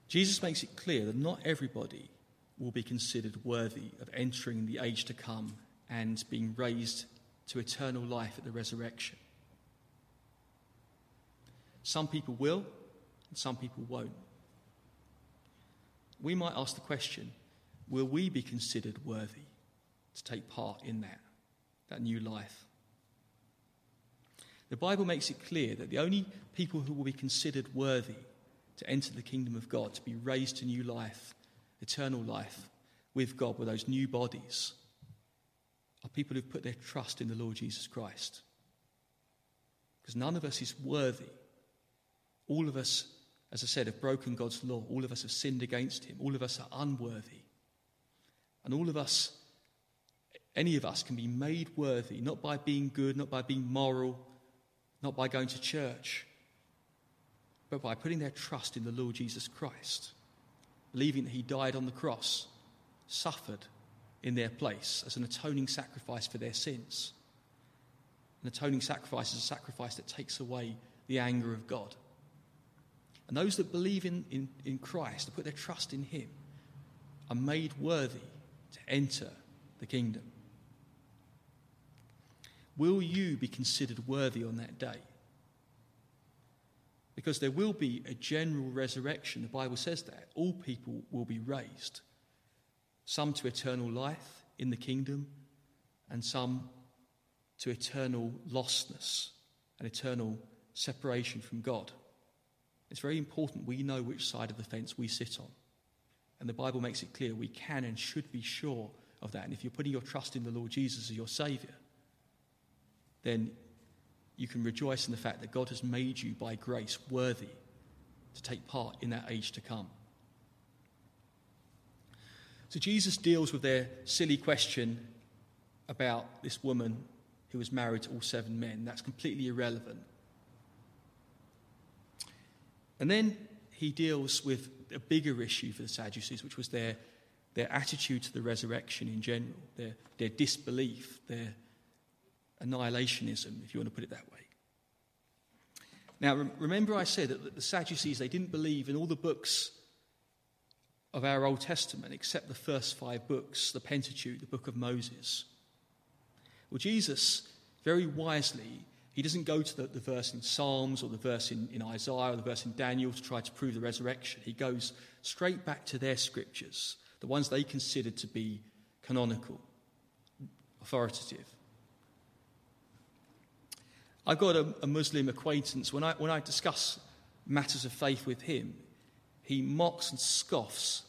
Jesus makes it clear that not everybody will be considered worthy of entering the age to come and being raised to eternal life at the resurrection. Some people will, and some people won't. We might ask the question will we be considered worthy to take part in that, that new life? The Bible makes it clear that the only people who will be considered worthy to enter the kingdom of God, to be raised to new life, eternal life with God with those new bodies are people who've put their trust in the Lord Jesus Christ. Because none of us is worthy. All of us, as I said, have broken God's law. All of us have sinned against Him. All of us are unworthy. And all of us, any of us, can be made worthy, not by being good, not by being moral, not by going to church, but by putting their trust in the Lord Jesus Christ, believing that He died on the cross, suffered in their place as an atoning sacrifice for their sins. An atoning sacrifice is a sacrifice that takes away the anger of God. And those that believe in, in, in Christ, that put their trust in Him, are made worthy to enter the kingdom. Will you be considered worthy on that day? Because there will be a general resurrection. The Bible says that. All people will be raised. Some to eternal life in the kingdom, and some to eternal lostness and eternal separation from God. It's very important we know which side of the fence we sit on. And the Bible makes it clear we can and should be sure of that. And if you're putting your trust in the Lord Jesus as your Saviour, then you can rejoice in the fact that God has made you by grace worthy to take part in that age to come. So Jesus deals with their silly question about this woman who was married to all seven men. That's completely irrelevant. And then he deals with a bigger issue for the Sadducees, which was their, their attitude to the resurrection in general, their, their disbelief, their annihilationism, if you want to put it that way. Now, remember I said that the Sadducees, they didn't believe in all the books of our Old Testament except the first five books, the Pentateuch, the book of Moses. Well, Jesus, very wisely, he doesn't go to the, the verse in Psalms or the verse in, in Isaiah or the verse in Daniel to try to prove the resurrection. He goes straight back to their scriptures, the ones they considered to be canonical, authoritative. I've got a, a Muslim acquaintance. When I, when I discuss matters of faith with him, he mocks and scoffs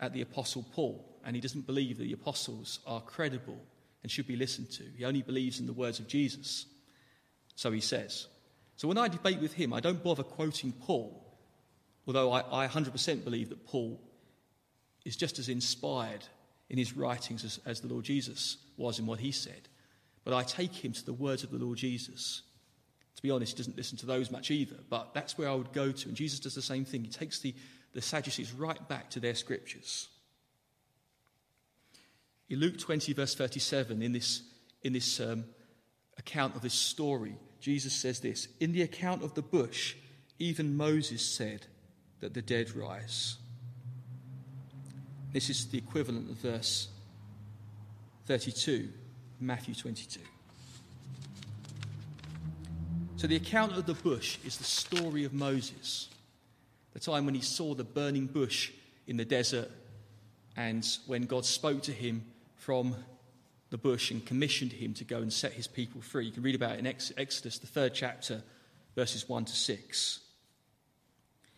at the Apostle Paul, and he doesn't believe that the apostles are credible and should be listened to. He only believes in the words of Jesus. So he says. So when I debate with him, I don't bother quoting Paul, although I, I 100% believe that Paul is just as inspired in his writings as, as the Lord Jesus was in what he said. But I take him to the words of the Lord Jesus. To be honest, he doesn't listen to those much either, but that's where I would go to. And Jesus does the same thing. He takes the, the Sadducees right back to their scriptures. In Luke 20, verse 37, in this, in this um, account of this story, Jesus says this In the account of the bush, even Moses said that the dead rise. This is the equivalent of verse 32, Matthew 22. So, the account of the bush is the story of Moses, the time when he saw the burning bush in the desert, and when God spoke to him from the bush and commissioned him to go and set his people free. You can read about it in Exodus, the third chapter, verses 1 to 6.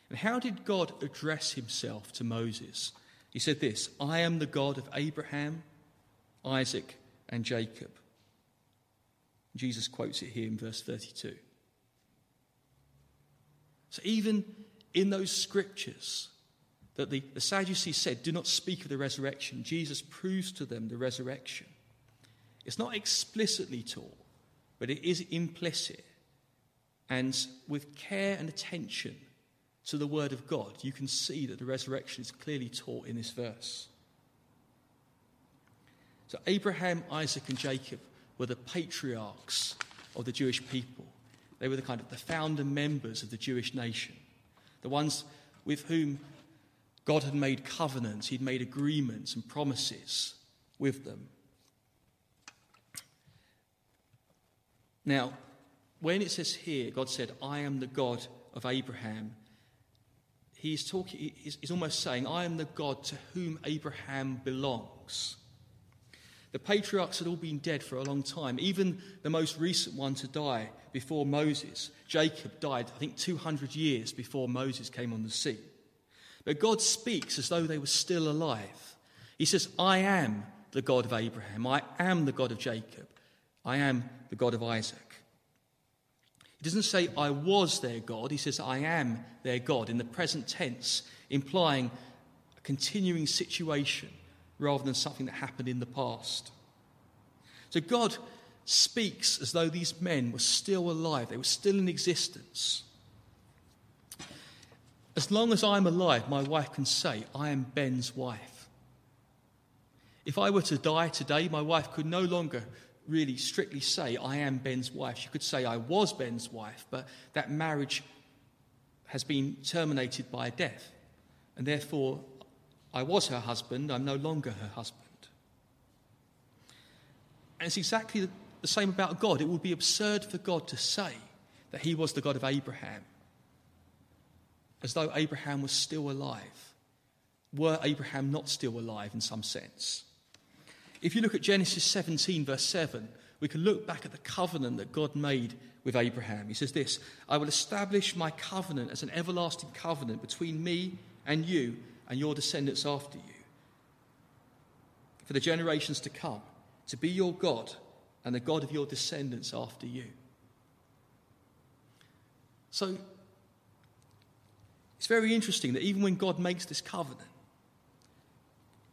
And how did God address himself to Moses? He said this I am the God of Abraham, Isaac, and Jacob. Jesus quotes it here in verse 32. So even in those scriptures that the, the Sadducees said, do not speak of the resurrection, Jesus proves to them the resurrection. It's not explicitly taught, but it is implicit. And with care and attention to the Word of God, you can see that the resurrection is clearly taught in this verse. So, Abraham, Isaac, and Jacob were the patriarchs of the Jewish people. They were the kind of the founder members of the Jewish nation, the ones with whom God had made covenants, He'd made agreements and promises with them. Now, when it says here, God said, I am the God of Abraham, he's, talking, he's almost saying, I am the God to whom Abraham belongs. The patriarchs had all been dead for a long time, even the most recent one to die before Moses. Jacob died, I think, 200 years before Moses came on the scene. But God speaks as though they were still alive. He says, I am the God of Abraham, I am the God of Jacob, I am the God of Isaac. He doesn't say, I was their God. He says, I am their God in the present tense, implying a continuing situation rather than something that happened in the past. So God speaks as though these men were still alive, they were still in existence. As long as I'm alive, my wife can say, I am Ben's wife. If I were to die today, my wife could no longer really strictly say, I am Ben's wife. She could say, I was Ben's wife, but that marriage has been terminated by death. And therefore, I was her husband, I'm no longer her husband. And it's exactly the same about God. It would be absurd for God to say that he was the God of Abraham, as though Abraham was still alive. Were Abraham not still alive in some sense? If you look at Genesis 17, verse 7, we can look back at the covenant that God made with Abraham. He says this I will establish my covenant as an everlasting covenant between me and you and your descendants after you for the generations to come, to be your God and the God of your descendants after you. So it's very interesting that even when God makes this covenant,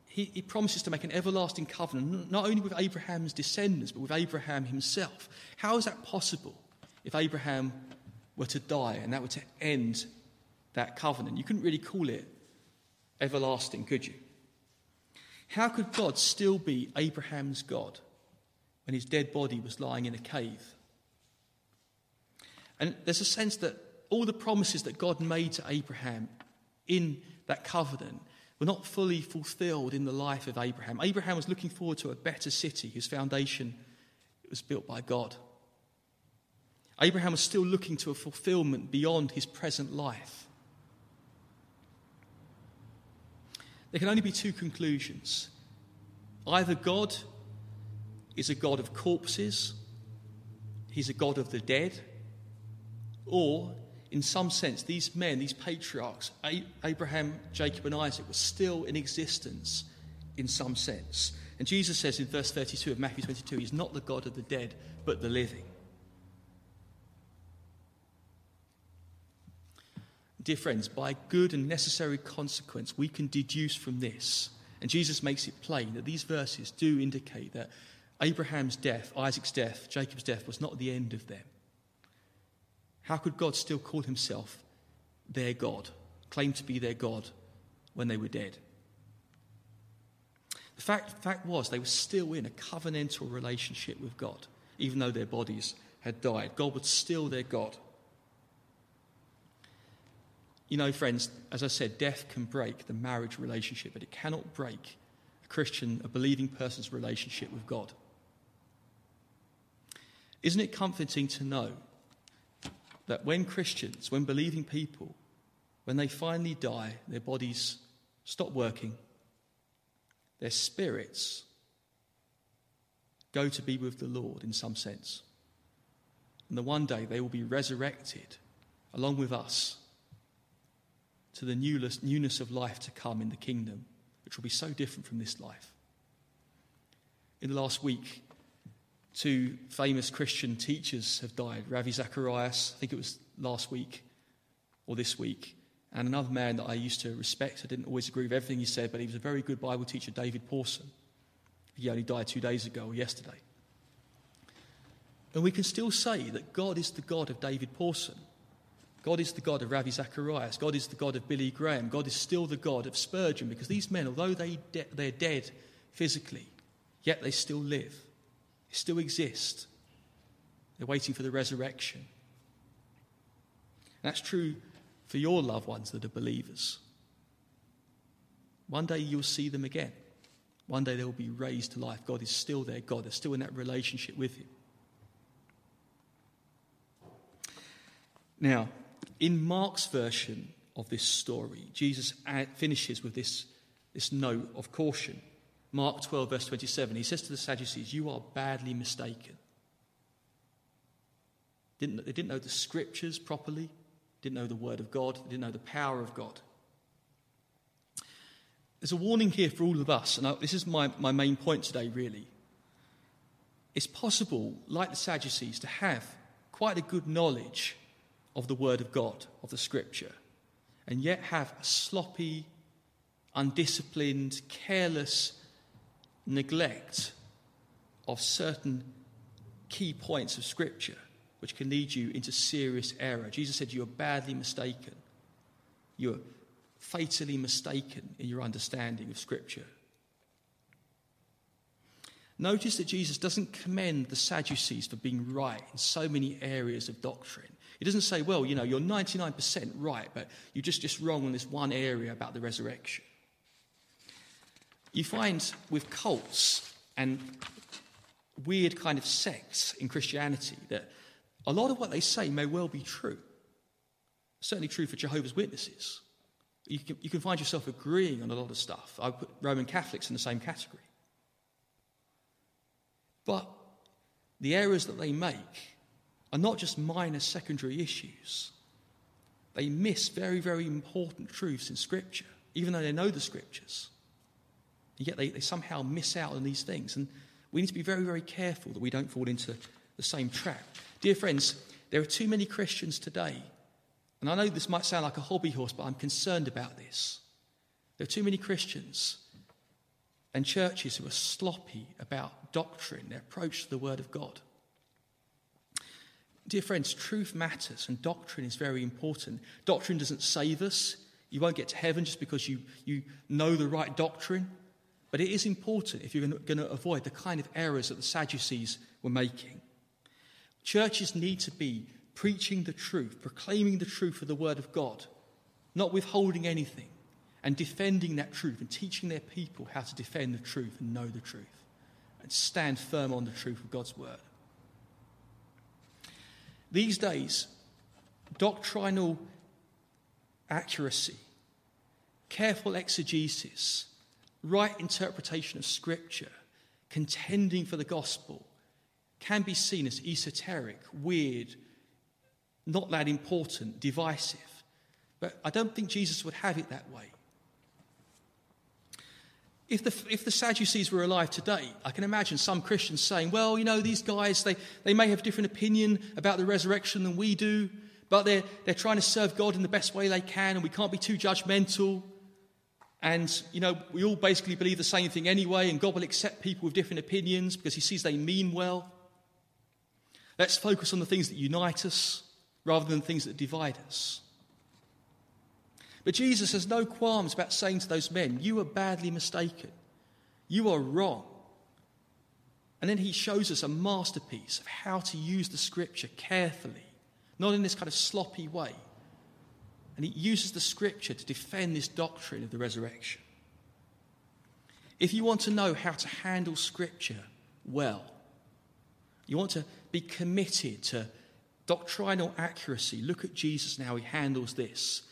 he, he, promises to make an everlasting covenant, not only with Abraham's descendants, but with Abraham himself. How is that possible if Abraham were to die and that were to end that covenant? You couldn't really call it everlasting, could you? How could God still be Abraham's God when his dead body was lying in a cave? And there's a sense that all the promises that God made to Abraham in that covenant were not fully fulfilled in the life of Abraham. Abraham was looking forward to a better city whose foundation was built by God. Abraham was still looking to a fulfillment beyond his present life. There can only be two conclusions. Either God is a God of corpses, he's a God of the dead, or in some sense, these men, these patriarchs, Abraham, Jacob, and Isaac, were still in existence in some sense. And Jesus says in verse 32 of Matthew 22, He's not the God of the dead, but the living. Dear friends, by good and necessary consequence, we can deduce from this, and Jesus makes it plain that these verses do indicate that Abraham's death, Isaac's death, Jacob's death was not the end of them. How could God still call himself their God, claim to be their God when they were dead? The fact, fact was, they were still in a covenantal relationship with God, even though their bodies had died. God was still their God. You know, friends, as I said, death can break the marriage relationship, but it cannot break a Christian, a believing person's relationship with God. Isn't it comforting to know that when Christians, when believing people, when they finally die, their bodies stop working, their spirits go to be with the Lord in some sense. And the one day they will be resurrected along with us to the newness of life to come in the kingdom, which will be so different from this life. In the last week, Two famous Christian teachers have died Ravi Zacharias, I think it was last week or this week, and another man that I used to respect. I didn't always agree with everything he said, but he was a very good Bible teacher, David Pawson. He only died two days ago or yesterday. And we can still say that God is the God of David Pawson. God is the God of Ravi Zacharias. God is the God of Billy Graham. God is still the God of Spurgeon because these men, although they de- they're dead physically, yet they still live they still exist. They're waiting for the resurrection. And that's true for your loved ones that are believers. One day you'll see them again. One day they'll be raised to life. God is still their God. They're still in that relationship with Him. Now, in Mark's version of this story, Jesus finishes with this, this note of caution. Mark 12, verse 27, he says to the Sadducees, You are badly mistaken. Didn't, they didn't know the scriptures properly, didn't know the word of God, didn't know the power of God. There's a warning here for all of us, and I, this is my, my main point today, really. It's possible, like the Sadducees, to have quite a good knowledge of the Word of God, of the Scripture, and yet have a sloppy, undisciplined, careless neglect of certain key points of Scripture which can lead you into serious error. Jesus said, You are badly mistaken. You're fatally mistaken in your understanding of Scripture. Notice that Jesus doesn't commend the Sadducees for being right in so many areas of doctrine. He doesn't say, well, you know, you're 99% right, but you're just, just wrong on this one area about the resurrection. You find with cults and weird kind of sects in Christianity that a lot of what they say may well be true. Certainly true for Jehovah's Witnesses. You can, you can find yourself agreeing on a lot of stuff. I put Roman Catholics in the same category. But the errors that they make are not just minor secondary issues. They miss very, very important truths in Scripture, even though they know the Scriptures. And yet they, they somehow miss out on these things. And we need to be very, very careful that we don't fall into the same trap. Dear friends, there are too many Christians today, and I know this might sound like a hobby horse, but I'm concerned about this. There are too many Christians and churches who are sloppy about doctrine, their approach to the Word of God. Dear friends, truth matters and doctrine is very important. Doctrine doesn't save us. You won't get to heaven just because you, you know the right doctrine. But it is important if you're going to avoid the kind of errors that the Sadducees were making. Churches need to be preaching the truth, proclaiming the truth of the Word of God, not withholding anything and defending that truth and teaching their people how to defend the truth and know the truth and stand firm on the truth of God's word. These days, doctrinal accuracy, careful exegesis, right interpretation of Scripture, contending for the gospel can be seen as esoteric, weird, not that important, divisive. But I don't think Jesus would have it that way. If the, if the Sadducees were alive today, I can imagine some Christians saying, well, you know, these guys, they, they may have different opinion about the resurrection than we do, but they're, they're trying to serve God in the best way they can, and we can't be too judgmental. And, you know, we all basically believe the same thing anyway, and God will accept people with different opinions because He sees they mean well. Let's focus on the things that unite us rather than things that divide us. But Jesus has no qualms about saying to those men, You are badly mistaken. You are wrong. And then he shows us a masterpiece of how to use the scripture carefully, not in this kind of sloppy way. And he uses the scripture to defend this doctrine of the resurrection. If you want to know how to handle scripture well, you want to be committed to doctrinal accuracy, look at Jesus and how he handles this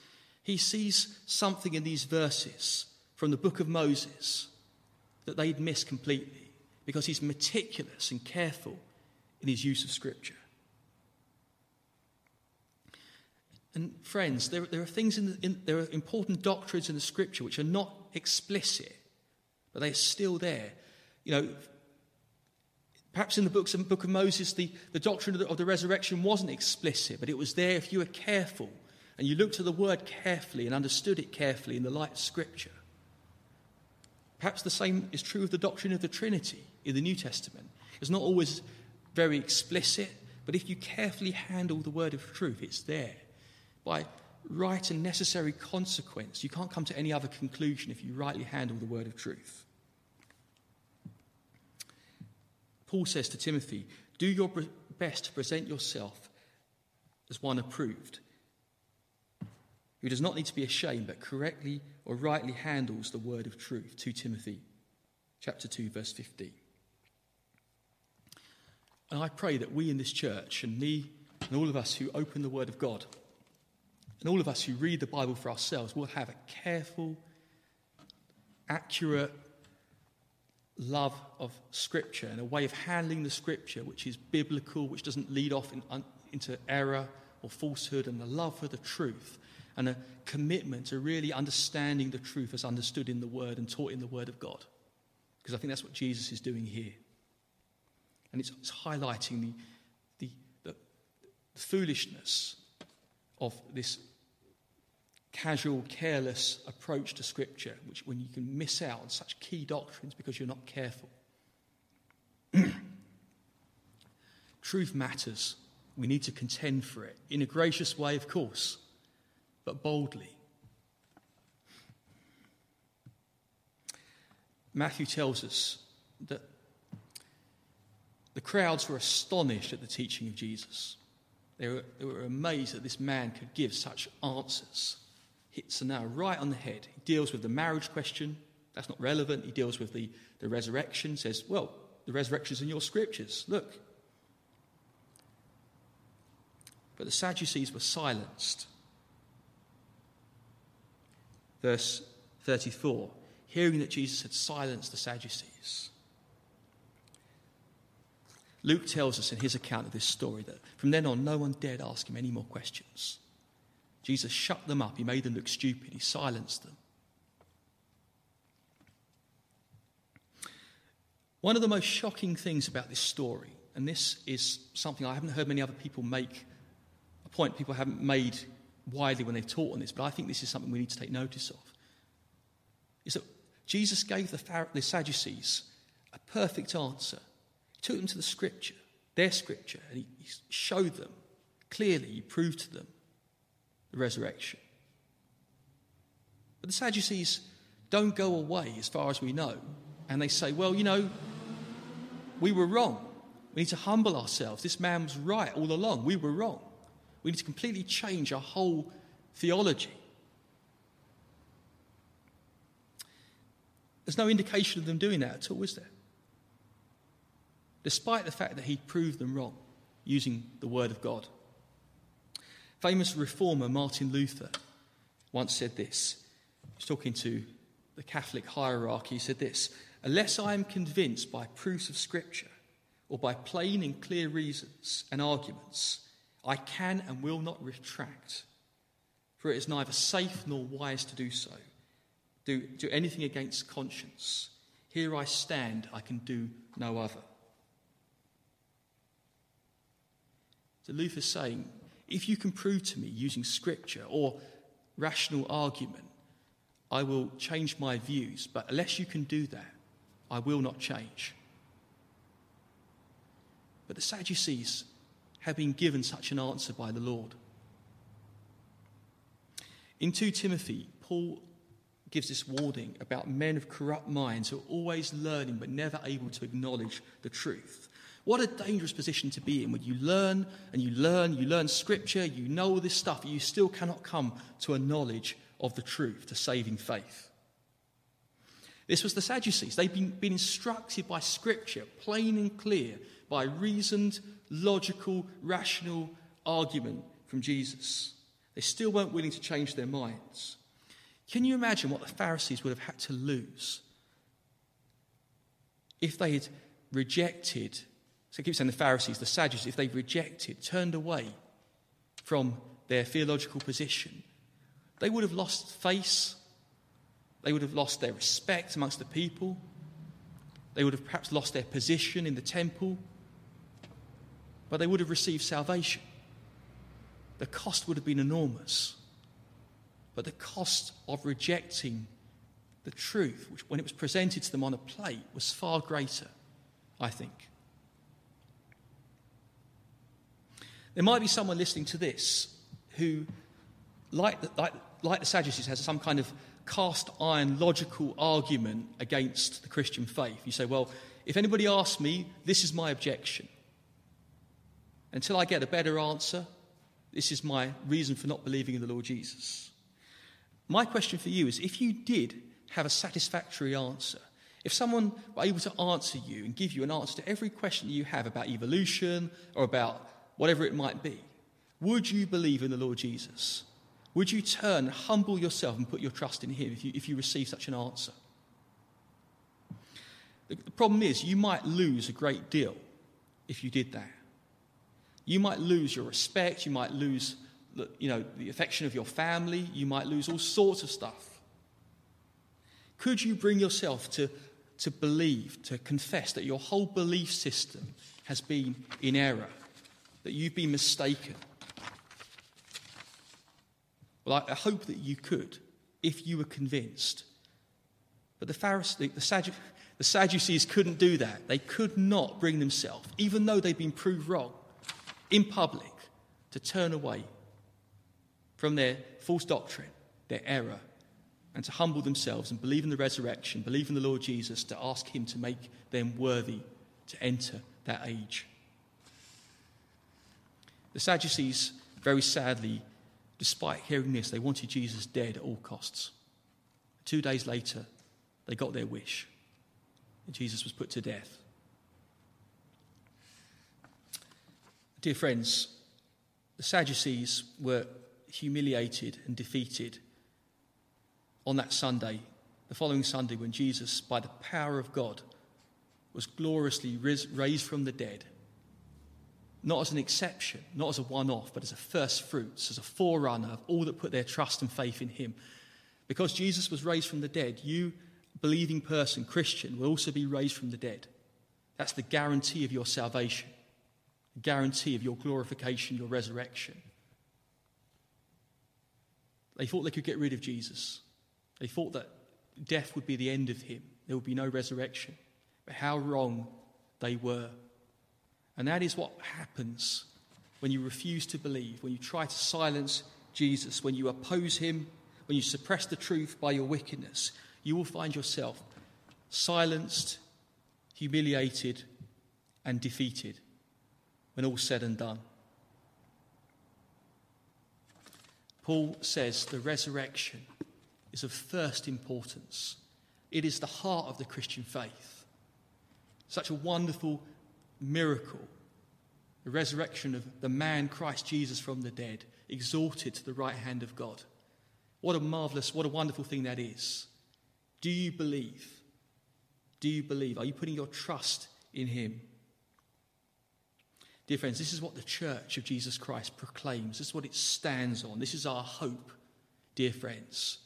he sees something in these verses from the book of Moses that they'd missed completely because he's meticulous and careful in his use of Scripture. And friends, there, there are things in, the, in, there are important doctrines in the Scripture which are not explicit, but they are still there. You know, perhaps in the books of, book of Moses, the, the doctrine of the, of the resurrection wasn't explicit, but it was there if you were careful and you looked at the word carefully and understood it carefully in the light of Scripture. Perhaps the same is true of the doctrine of the Trinity in the New Testament. It's not always very explicit, but if you carefully handle the word of truth, it's there. By right and necessary consequence, you can't come to any other conclusion if you rightly handle the word of truth. Paul says to Timothy, Do your best to present yourself as one approved who does not need to be ashamed, but correctly or rightly handles the word of truth. 2 Timothy chapter 2, verse 15. And I pray that we in this church, and me and all of us who open the word of God, and all of us who read the Bible for ourselves, will have a careful, accurate love of Scripture and a way of handling the Scripture which is biblical, which doesn't lead off in, un, into error or falsehood, and the love for the truth and a commitment to really understanding the truth as understood in the Word and taught in the Word of God. Because I think that's what Jesus is doing here. And it's, it's highlighting the, the, the, the foolishness of this casual, careless approach to Scripture, which when you can miss out on such key doctrines because you're not careful. Truth matters. We need to contend for it in a gracious way, of course, but boldly. Matthew tells us that the crowds were astonished at the teaching of Jesus. They were, they were amazed that this man could give such answers. Hits a nail right on the head. He deals with the marriage question. That's not relevant. He deals with the, the resurrection. Says, well, the resurrection's in your scriptures. Look. But the Sadducees were silenced. Verse 34 hearing that Jesus had silenced the Sadducees. Luke tells us in his account of this story that from then on, no one dared ask him any more questions. Jesus shut them up, he made them look stupid, he silenced them. One of the most shocking things about this story, and this is something I haven't heard many other people make, a point people haven't made widely when they've taught on this, but I think this is something we need to take notice of, is that Jesus gave the, the Sadducees a perfect answer. He took them to the scripture, their scripture, and he, he showed them clearly, he proved to them the resurrection. But the Sadducees don't go away, as far as we know, and they say, well, you know, we were wrong. We need to humble ourselves. This man was right all along. We were wrong. We need to completely change our whole theology. There's no indication of them doing that at all, is there? Despite the fact that he proved them wrong using the Word of God. Famous reformer Martin Luther once said this. He was talking to the Catholic hierarchy. He said this Unless I am convinced by proofs of Scripture or by plain and clear reasons and arguments, I can and will not retract, for it is neither safe nor wise to do so do, do anything against conscience. Here I stand, I can do no other. So Luther's saying, if you can prove to me using scripture or rational argument, I will change my views. But unless you can do that, I will not change. But the Sadducees have been given such an answer by the Lord. In 2 Timothy, Paul gives this warning about men of corrupt minds who are always learning but never able to acknowledge the truth. What a dangerous position to be in when you learn and you learn, you learn scripture, you know all this stuff, you still cannot come to a knowledge of the truth, to saving faith. This was the Sadducees. They'd been, been instructed by scripture, plain and clear, by reasoned, logical, rational argument from Jesus. They still weren't willing to change their minds. Can you imagine what the Pharisees would have had to lose if they had rejected? So I keep saying the Pharisees, the Sadducees, if they rejected, turned away from their theological position, they would have lost face, they would have lost their respect amongst the people, they would have perhaps lost their position in the temple, but they would have received salvation. The cost would have been enormous. But the cost of rejecting the truth, which, when it was presented to them on a plate, was far greater, I think. There might be someone listening to this who, like the, like, like the Sadducees, has some kind of cast iron logical argument against the Christian faith. You say, well, if anybody asks me, this is my objection. Until I get a better answer, this is my reason for not believing in the Lord Jesus. My question for you is if you did have a satisfactory answer, if someone were able to answer you and give you an answer to every question you have about evolution or about whatever it might be, would you believe in the Lord Jesus? Would you turn, humble yourself, and put your trust in Him if you, if you receive such an answer? The, the problem is, you might lose a great deal if you did that. You might lose your respect, you might lose you know, the affection of your family, you might lose all sorts of stuff. Could you bring yourself to, to believe, to confess that your whole belief system has been in error, that you've been mistaken? Well, I, I hope that you could if you were convinced. But the Pharisees, the, Saddu- the Sadducees couldn't do that. They could not bring themselves, even though they'd been proved wrong in public, to turn away from their false doctrine, their error, and to humble themselves and believe in the resurrection, believe in the Lord Jesus, to ask Him to make them worthy to enter that age. The Sadducees, very sadly, despite hearing this, they wanted Jesus dead at all costs. Two days later, they got their wish, and Jesus was put to death. Dear friends, the Sadducees were humiliated and defeated on that Sunday, the following Sunday, when Jesus, by the power of God, was gloriously raised from the dead. Not as an exception, not as a one off, but as a first fruits, as a forerunner of all that put their trust and faith in him. Because Jesus was raised from the dead, you, believing person, Christian, will also be raised from the dead. That's the guarantee of your salvation, guarantee of your glorification, your resurrection. They thought they could get rid of Jesus. They thought that death would be the end of him, there would be no resurrection. But how wrong they were. And that is what happens when you refuse to believe, when you try to silence Jesus, when you oppose him, when you suppress the truth by your wickedness. You will find yourself silenced, humiliated, and defeated when all's said and done. Paul says the resurrection is of first importance. It is the heart of the Christian faith. Such a wonderful miracle. The resurrection of the man Christ Jesus from the dead, exalted to the right hand of God. What a marvelous, what a wonderful thing that is. Do you believe? Do you believe? Are you putting your trust in Him? Dear friends, this is what the church of Jesus Christ proclaims. This is what it stands on. This is our hope, dear friends.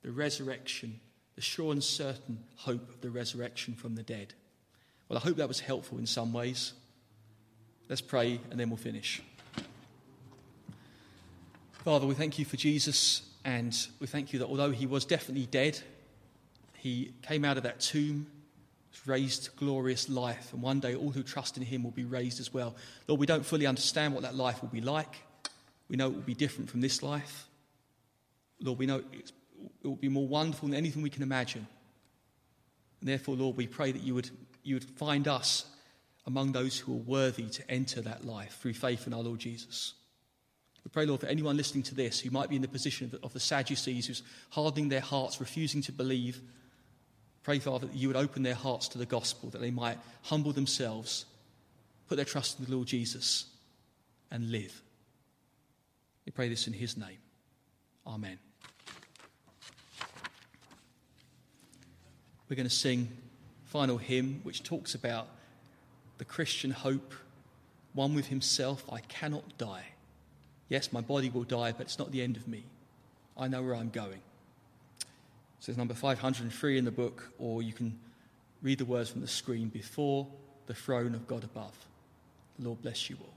The resurrection, the sure and certain hope of the resurrection from the dead. Well, I hope that was helpful in some ways. Let's pray and then we'll finish. Father, we thank you for Jesus and we thank you that although he was definitely dead, he came out of that tomb raised to glorious life, and one day all who trust in him will be raised as well. Lord, we don't fully understand what that life will be like. We know it will be different from this life. Lord, we know it will be more wonderful than anything we can imagine. And therefore, Lord, we pray that you would, you would find us among those who are worthy to enter that life through faith in our Lord Jesus. We pray, Lord, for anyone listening to this who might be in the position of the, of the Sadducees, who's hardening their hearts, refusing to believe Pray, Father, that you would open their hearts to the gospel, that they might humble themselves, put their trust in the Lord Jesus, and live. We pray this in his name. Amen. We're going to sing final hymn which talks about the Christian hope, one with himself, I cannot die. Yes, my body will die, but it's not the end of me. I know where I'm going. So it's number 503 in the book, or you can read the words from the screen before the throne of God above. The Lord bless you all.